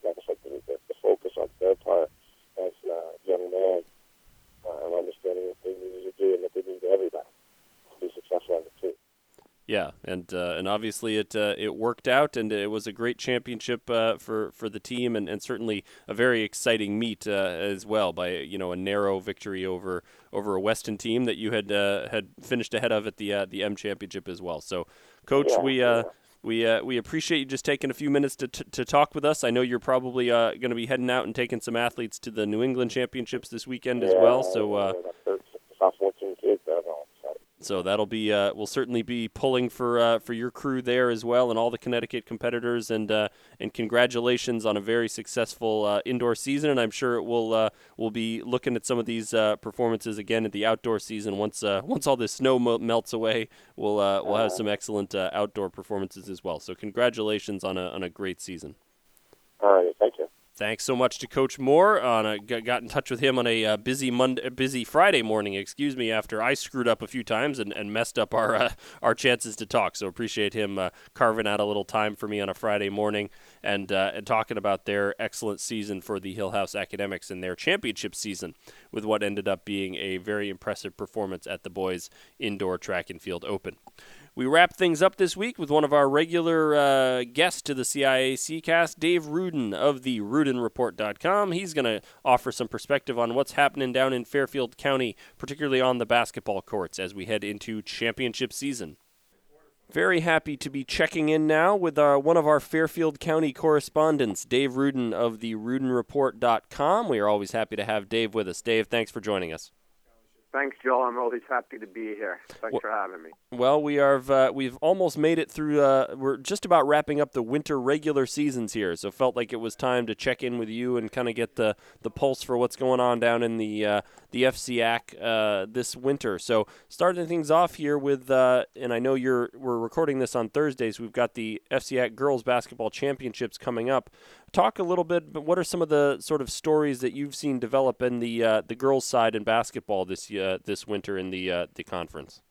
Like I said, the, the, the focus on their part as uh, young man uh, and understanding what they needed to do and what they need to everybody to be successful on the team. Yeah, and obviously it uh, it worked out, and it was a great championship uh, for for the team, and, and certainly a very exciting meet uh, as well. By you know a narrow victory over over a Weston team that you had uh, had finished ahead of at the uh, the M Championship as well. So, coach, Yeah, we. We, uh, we appreciate you just taking a few minutes to, t- to talk with us. I know you're probably uh, going to be heading out and taking some athletes to the New England Championships this weekend as well. So uh, yeah, that's the sophomore team kids that are all excited. So that'll be uh, we'll certainly be pulling for uh, for your crew there as well, and all the Connecticut competitors. And uh, and congratulations on a very successful uh, indoor season. And I'm sure it will uh, we'll be looking at some of these uh, performances again at the outdoor season once once all this snow mo- melts away. We'll we'll have some excellent outdoor performances as well. So congratulations on a on a great season. All right, thank you. Thanks so much to Coach Moore. On a, got in touch with him on a uh, busy Monday, busy Friday morning, excuse me, after I screwed up a few times and, and messed up our uh, our chances to talk. So appreciate him uh, carving out a little time for me on a Friday morning and uh, and talking about their excellent season for the Hillhouse Academics and their championship season with what ended up being a very impressive performance at the boys indoor track and field open. We wrap things up this week with one of our regular uh, guests to the CIAC cast, Dave Ruden of the RudenReport.com. He's going to offer some perspective on what's happening down in Fairfield County, particularly on the basketball courts as we head into championship season. Very happy to be checking in now with uh, one of our Fairfield County correspondents, Dave Ruden of the RudenReport.com. We are always happy to have Dave with us. Dave, thanks for joining us. Thanks, Joel. I'm always happy to be here. Thanks Well- for having me. Well, we are uh, we've almost made it through. Uh, we're just about wrapping up the winter regular seasons here, so felt like it was time to check in with you and kind of get the, the pulse for what's going on down in the uh, the FCIAC uh, this winter. So starting things off here with, uh, and I know you're we're recording this on Thursdays. We've got the FCIAC girls basketball championships coming up. Talk a little bit. But what are some of the sort of stories that you've seen develop in the uh, the girls side in basketball this uh, this winter in the uh, the conference?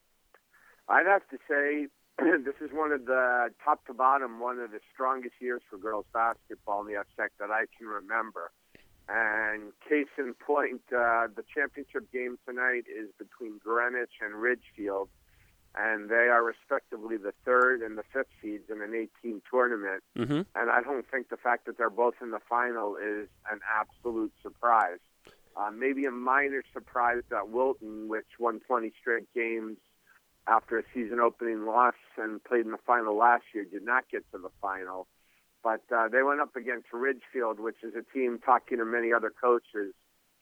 I'd have to say this is one of the top to bottom, one of the strongest years for girls basketball in the FCIAC that I can remember. And case in point, uh, the championship game tonight is between Greenwich and Ridgefield, and they are respectively the third and the fifth seeds in an 18 tournament. Mm-hmm. and I don't think the fact that they're both in the final is an absolute surprise. Uh, maybe a minor surprise that Wilton, which won 20 straight games after a season opening loss and played in the final last year, did not get to the final. But uh, they went up against Ridgefield, which is a team talking to many other coaches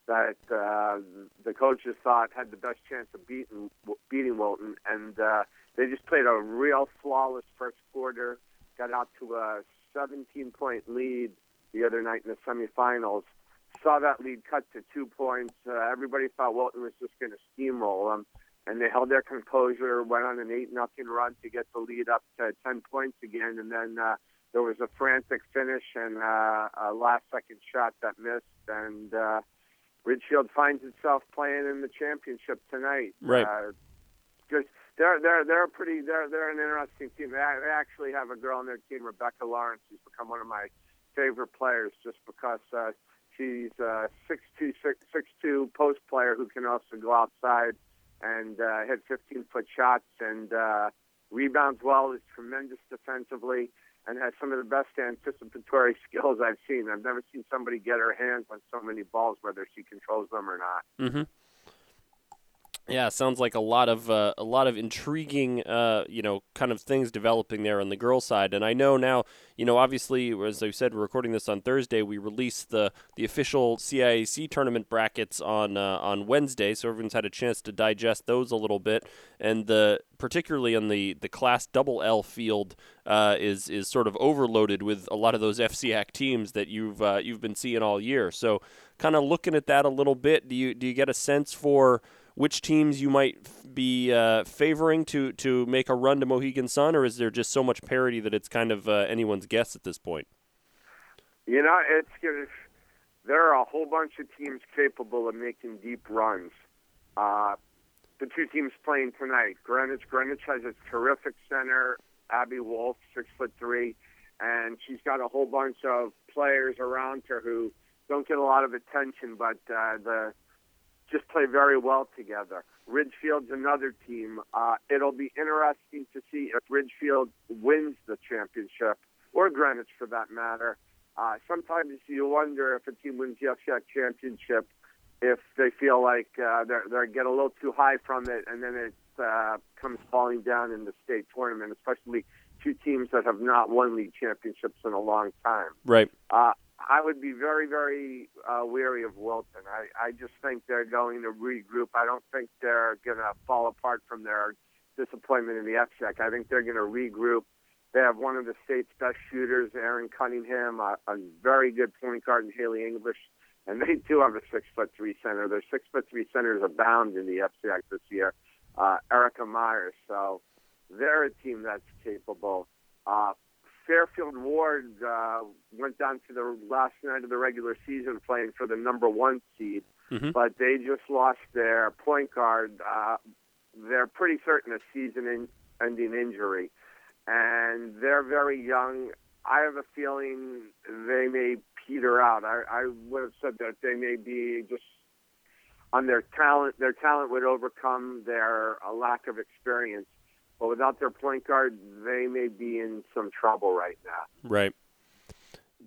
that uh, the coaches thought had the best chance of beating beating Wilton, and uh, they just played a real flawless first quarter. Got out to a 17-point lead the other night in the semifinals. Saw that lead cut to two points. Uh, everybody thought Wilton was just going to steamroll them, and they held their composure. Went on an eight nothing run to get the lead up to 10 points again, and then uh, there was a frantic finish and uh, a last-second shot that missed, and. Uh, Ridgefield finds itself playing in the championship tonight. Right. Uh, just they're they're they're a pretty they're they're an interesting team. They, they actually have a girl on their team, Rebecca Lawrence, who's become one of my favorite players just because uh, she's a six two six six two post player who can also go outside and uh, hit 15 foot shots and uh, rebounds well. Is tremendous defensively and has some of the best anticipatory skills I've seen. I've never seen somebody get her hands on so many balls, whether she controls them or not. Mm-hmm. Yeah, sounds like a lot of uh, a lot of intriguing, uh, you know, kind of things developing there on the girls' side. And I know now, you know, obviously, as I said, we're recording this on Thursday. We released the the official CIAC tournament brackets on uh, on Wednesday, so everyone's had a chance to digest those a little bit. And the particularly on the the Class Double L field uh, is is sort of overloaded with a lot of those FCIAC teams that you've uh, you've been seeing all year. So, kind of looking at that a little bit, do you do you get a sense for which teams you might be uh, favoring to to make a run to Mohegan Sun, or is there just so much parity that it's kind of uh, anyone's guess at this point? You know, it's there are a whole bunch of teams capable of making deep runs. Uh, the two teams playing tonight, Greenwich. Greenwich has a terrific center, Abby Wolf, six foot three, and she's got a whole bunch of players around her who don't get a lot of attention, but uh, the just play very well together. Ridgefield's another team. Uh, it'll be interesting to see if Ridgefield wins the championship, or Greenwich for that matter. Uh, sometimes you wonder if a team wins the FCIAC championship if they feel like uh, they're they get a little too high from it, and then it uh, comes falling down in the state tournament, especially two teams that have not won league championships in a long time. Right. Uh, I would be very, very uh, wary of Wilton. I, I just think they're going to regroup. I don't think they're going to fall apart from their disappointment in the FCIAC. I think they're going to regroup. They have one of the state's best shooters, Aaron Cunningham, a, a very good point guard in Haley English, and they do have a six foot three center. Their six foot three centers abound in the FCIAC this year. Uh, Erica Myers, so they're a team that's capable. Uh, Fairfield Warde uh, went down to the last night of the regular season playing for the number one seed, mm-hmm. but they just lost their point guard. Uh, they're pretty certain a season-ending injury, and they're very young. I have a feeling they may peter out. I, I would have said that they may be just on their talent. Their talent would overcome their a lack of experience but without their point guard, they may be in some trouble right now. Right.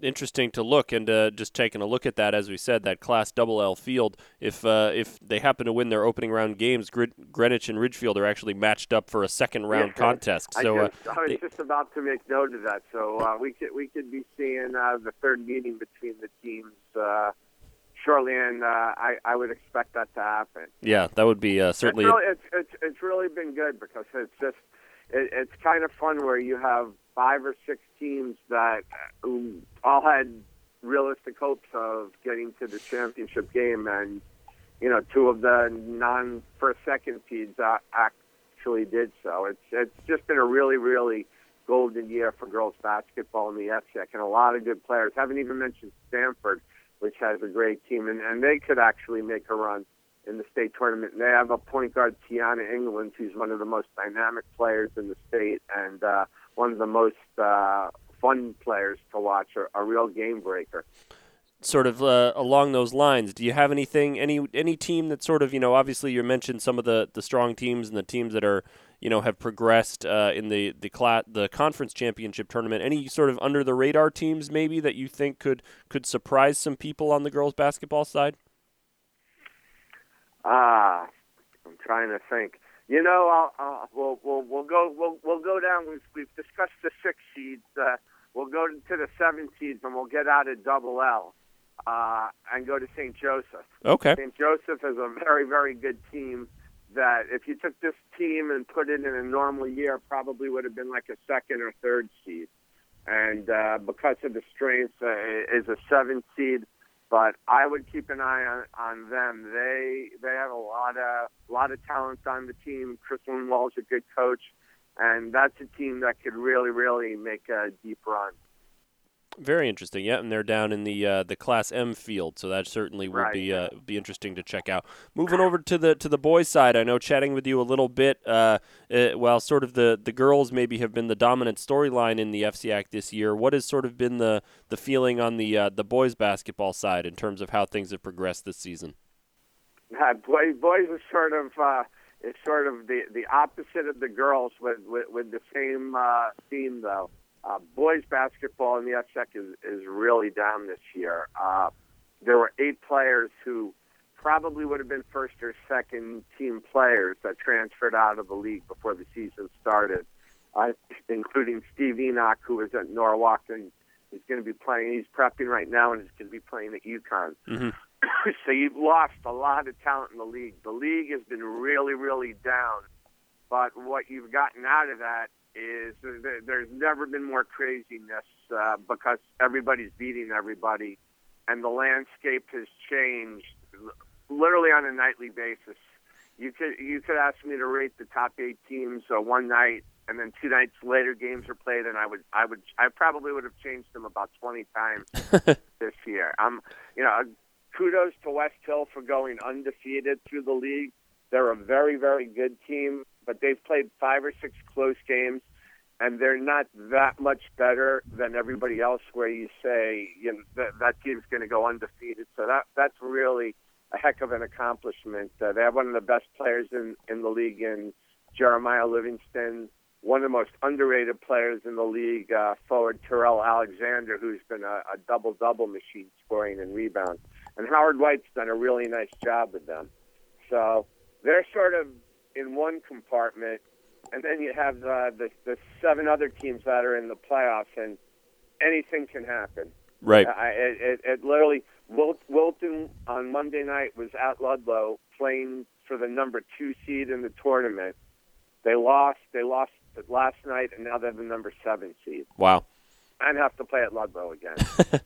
Interesting to look and uh, just taking a look at that, as we said, that Class Double L field. If uh, if they happen to win their opening round games, Greenwich and Ridgefield are actually matched up for a second round yeah, contest. So I, just, uh, I was they, just about to make note of that. So uh, we could we could be seeing uh, the third meeting between the teams uh, shortly, and uh, I, I would expect that to happen. Yeah, that would be uh, certainly. It's really, it's, it's, it's really been good because it's just it, it's kind of fun where you have five or six teams that all had realistic hopes of getting to the championship game, and you know, two of the non first second seeds uh, actually did so. It's it's just been a really really golden year for girls basketball in the FCIAC, and a lot of good players. Haven't even mentioned Stanford which has a great team, and, and they could actually make a run in the state tournament. And they have a point guard, Tiana England, who's one of the most dynamic players in the state and uh, one of the most uh, fun players to watch, a, a real game breaker sort of uh, along those lines, do you have anything, any any team that sort of, you know, obviously you mentioned some of the the strong teams and the teams that are you know have progressed uh, in the the cla- the conference championship tournament. Any sort of under the radar teams maybe that you think could could surprise some people on the girls basketball side? Ah, I'm trying to think. You know, I'll, I'll, we'll we'll we'll go we'll we'll go down. We've we've discussed the six seeds. Uh, we'll go to the seven seeds, and we'll get out of double L uh, and go to St. Joseph. Okay. St. Joseph is a very very good team that if you took this team and put it in a normal year, probably would have been like a second or third seed. And uh, because of the strength, uh, is a seven seed. But I would keep an eye on, on them. They they have a lot of lot of talent on the team. Kristen Wall's a good coach, and that's a team that could really really make a deep run. Very interesting. Yeah, and they're down in the uh, the Class M field, so that certainly would right. be uh, be interesting to check out. Moving over to the to the boys' side, I know chatting with you a little bit. Uh, uh, while sort of the, the girls maybe have been the dominant storyline in the FCIAC this year, what has sort of been the the feeling on the uh, the boys' basketball side in terms of how things have progressed this season? Uh, boys, boys are sort of uh, it's sort of the the opposite of the girls with with, with the same uh, theme though. Uh, boys basketball in the FCIAC is, is really down this year. Uh, there were eight players who probably would have been first or second team players that transferred out of the league before the season started, uh, including Steve Enoch, who was at Norwalk and he's going to be playing. He's prepping right now and he's going to be playing at UConn. Mm-hmm. so you've lost a lot of talent in the league. The league has been really, really down. But what you've gotten out of that is there's never been more craziness uh, because everybody's beating everybody, and the landscape has changed literally on a nightly basis. you could you could ask me to rate the top eight teams uh, one night, and then two nights later games are played, and I would I would I probably would have changed them about twenty times this year. I'm you know kudos to West Hill for going undefeated through the league. They're a very very good team, but they've played five or six close games. And they're not that much better than everybody else. Where you say you know, that, that team's going to go undefeated, so that that's really a heck of an accomplishment. Uh, they have one of the best players in, in the league in Jeremiah Livingston, one of the most underrated players in the league, uh, forward Terrell Alexander, who's been a, a double double machine scoring and rebounds. And Howard White's done a really nice job with them. So they're sort of in one compartment, and then you have uh, the, the seven other teams that are in the playoffs, and anything can happen. Right. I, it, it, it literally Wilton on Monday night was at Ludlowe playing for the number two seed in the tournament. They lost. They lost last night, and now they're the number seven seed. Wow. And have to play at Ludlowe again,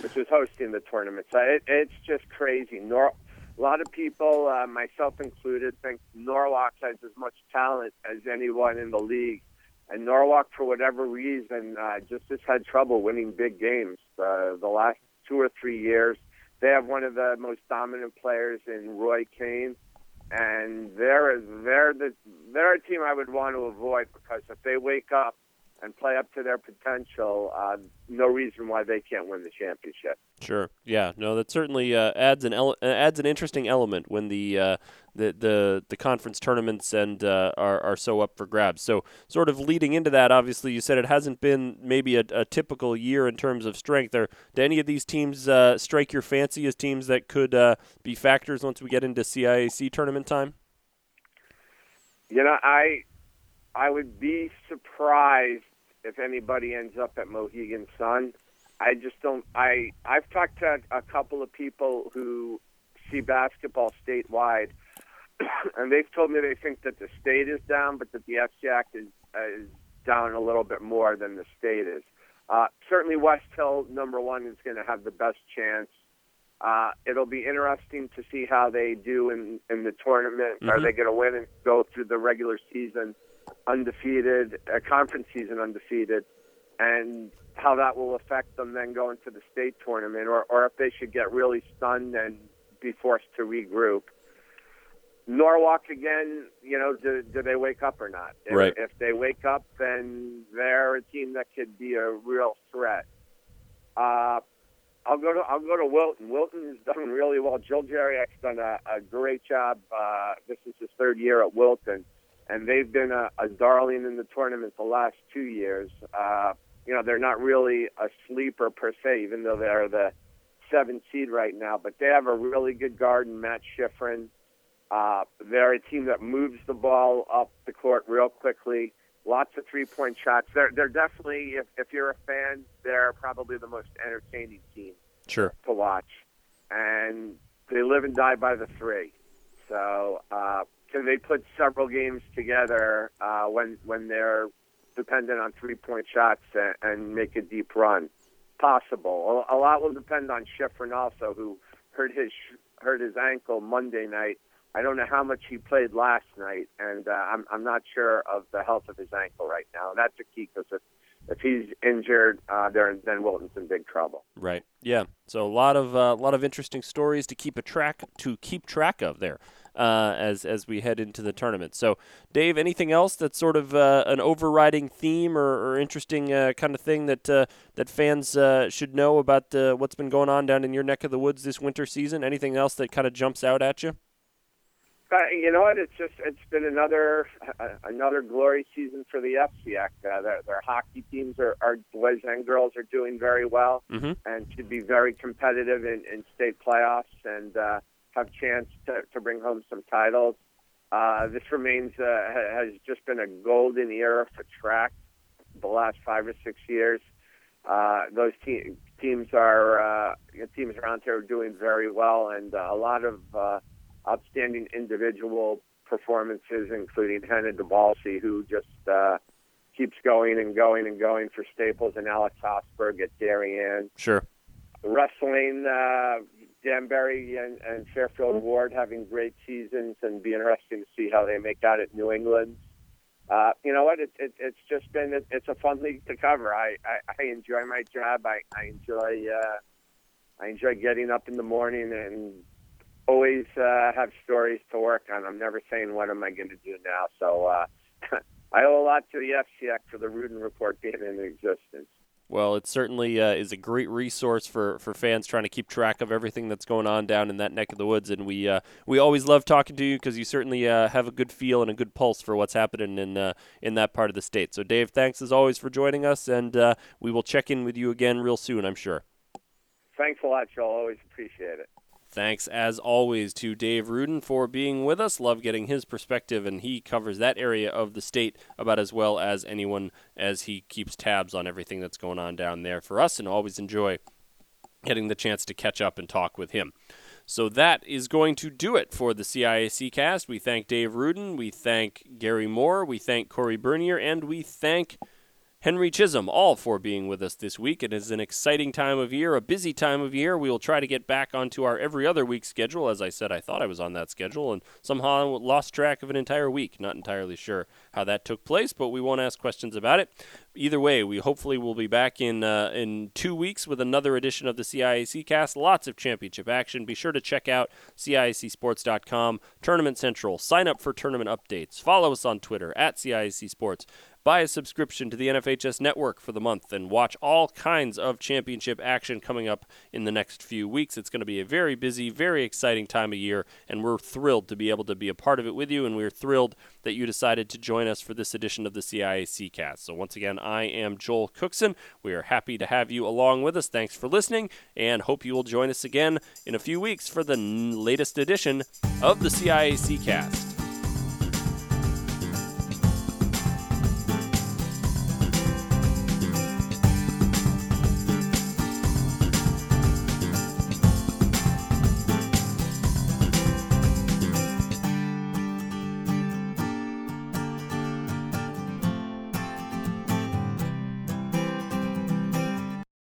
which is hosting the tournament. So it, it's just crazy. Nor- a lot of people, uh, myself included, think Norwalk has as much talent as anyone in the league. And Norwalk, for whatever reason, uh, just has had trouble winning big games. Uh, the last two or three years. They have one of the most dominant players in Roy Kane, and they're they're the they're a team I would want to avoid because if they wake up and play up to their potential, uh, no reason why they can't win the championship. Sure. Yeah. No, that certainly uh, adds an ele- uh, adds an interesting element when the uh, the, the the conference tournaments and uh, are are so up for grabs. So, sort of leading into that, obviously, you said it hasn't been maybe a, a typical year in terms of strength. Are do any of these teams uh, strike your fancy as teams that could uh, be factors once we get into CIAC tournament time? You know, I I would be surprised if anybody ends up at Mohegan Sun. I just don't. I I've talked to a couple of people who see basketball statewide, and they've told me they think that the state is down, but that the FCIAC is is down a little bit more than the state is. Uh, certainly, Westhill number one is going to have the best chance. Uh, it'll be interesting to see how they do in in the tournament. Mm-hmm. Are they going to win and go through the regular season undefeated, a conference season undefeated, and how that will affect them then going to the state tournament, or, or if they should get really stunned and be forced to regroup. Norwalk again, you know, do, do they wake up or not? If, right. if they wake up, then they're a team that could be a real threat. Uh, I'll go to I'll go to Wilton. Wilton has done really well. Joel Geriak's done a, a great job. Uh, this is his third year at Wilton, and they've been a, a darling in the tournament the last two years. Uh, you know, they're not really a sleeper per se, even though they're the seventh seed right now. But they have a really good guard in Matt Schifrin. Uh, they're a team that moves the ball up the court real quickly. Lots of three-point shots. They're they're definitely, if if you're a fan, they're probably the most entertaining team sure to watch, and they live and die by the three. Uh, they put several games together uh, when when they're dependent on three-point shots and, and make a deep run? Possible. A, a lot will depend on Schifrin also, who hurt his hurt his ankle Monday night I don't know how much he played last night, and uh, I'm I'm not sure of the health of his ankle right now. That's a key because if if he's injured, uh, then then Wilton's in big trouble. Right. Yeah. So a lot of a uh, lot of interesting stories to keep a track to keep track of there. Uh, as as we head into the tournament. So, Dave, anything else that's sort of uh, an overriding theme or, or interesting uh, kind of thing that uh, that fans uh, should know about uh, what's been going on down in your neck of the woods this winter season? Anything else that kind of jumps out at you? You know what? It's just it's been another another glory season for the FCIAC. Uh, their, their hockey teams are, are boys and girls are doing very well mm-hmm. and should be very competitive in, in state playoffs and have chance to, to bring home some titles. Uh, this remains uh, has just been a golden era for track the last five or six years. Uh, those te- teams are uh, teams around here are doing very well, and uh, a lot of uh, outstanding individual performances, including Hannah DeBalsi, who just uh, keeps going and going and going for Staples and Alex Ostberg at Darien. Sure. Wrestling, uh, Danbury and, and Fairfield Warde having great seasons, and be interesting to see how they make out at New England. Uh, you know what? It, it, it's just been it, it's a fun league to cover. I, I, I enjoy my job. I, I enjoy uh, I enjoy getting up in the morning and always uh, have stories to work on. I'm never saying what am I going to do now. So uh, I owe a lot to the FCIAC for the Ruden Report being in existence. Well, it certainly uh, is a great resource for, for fans trying to keep track of everything that's going on down in that neck of the woods, and we uh, we always love talking to you because you certainly uh, have a good feel and a good pulse for what's happening in uh, in that part of the state. So, Dave, thanks as always for joining us, and uh, we will check in with you again real soon, I'm sure. Thanks a lot, Joel. Always appreciate it. Thanks, as always, to Dave Ruden for being with us. Love getting his perspective, and he covers that area of the state about as well as anyone as he keeps tabs on everything that's going on down there for us, and always enjoy getting the chance to catch up and talk with him. So that is going to do it for the CIAC cast. We thank Dave Ruden, we thank Gary Moore, we thank Corey Bernier, and we thank Henry Chisholm, all for being with us this week. It is an exciting time of year, a busy time of year. We will try to get back onto our every other week schedule. As I said, I thought I was on that schedule and somehow lost track of an entire week. Not entirely sure how that took place, but we won't ask questions about it. Either way, we hopefully will be back in uh, in two weeks with another edition of the CIAC cast. Lots of championship action. Be sure to check out CIACSports.com, Tournament Central. Sign up for tournament updates. Follow us on Twitter at CIAC Sports. Buy a subscription to the NFHS network for the month and watch all kinds of championship action coming up in the next few weeks. It's going to be a very busy, very exciting time of year, and we're thrilled to be able to be a part of it with you, and we're thrilled that you decided to join us for this edition of the CIAC cast. So, once again, I am Joel Cookson. We are happy to have you along with us. Thanks for listening, and hope you will join us again in a few weeks for the latest edition of the CIAC cast.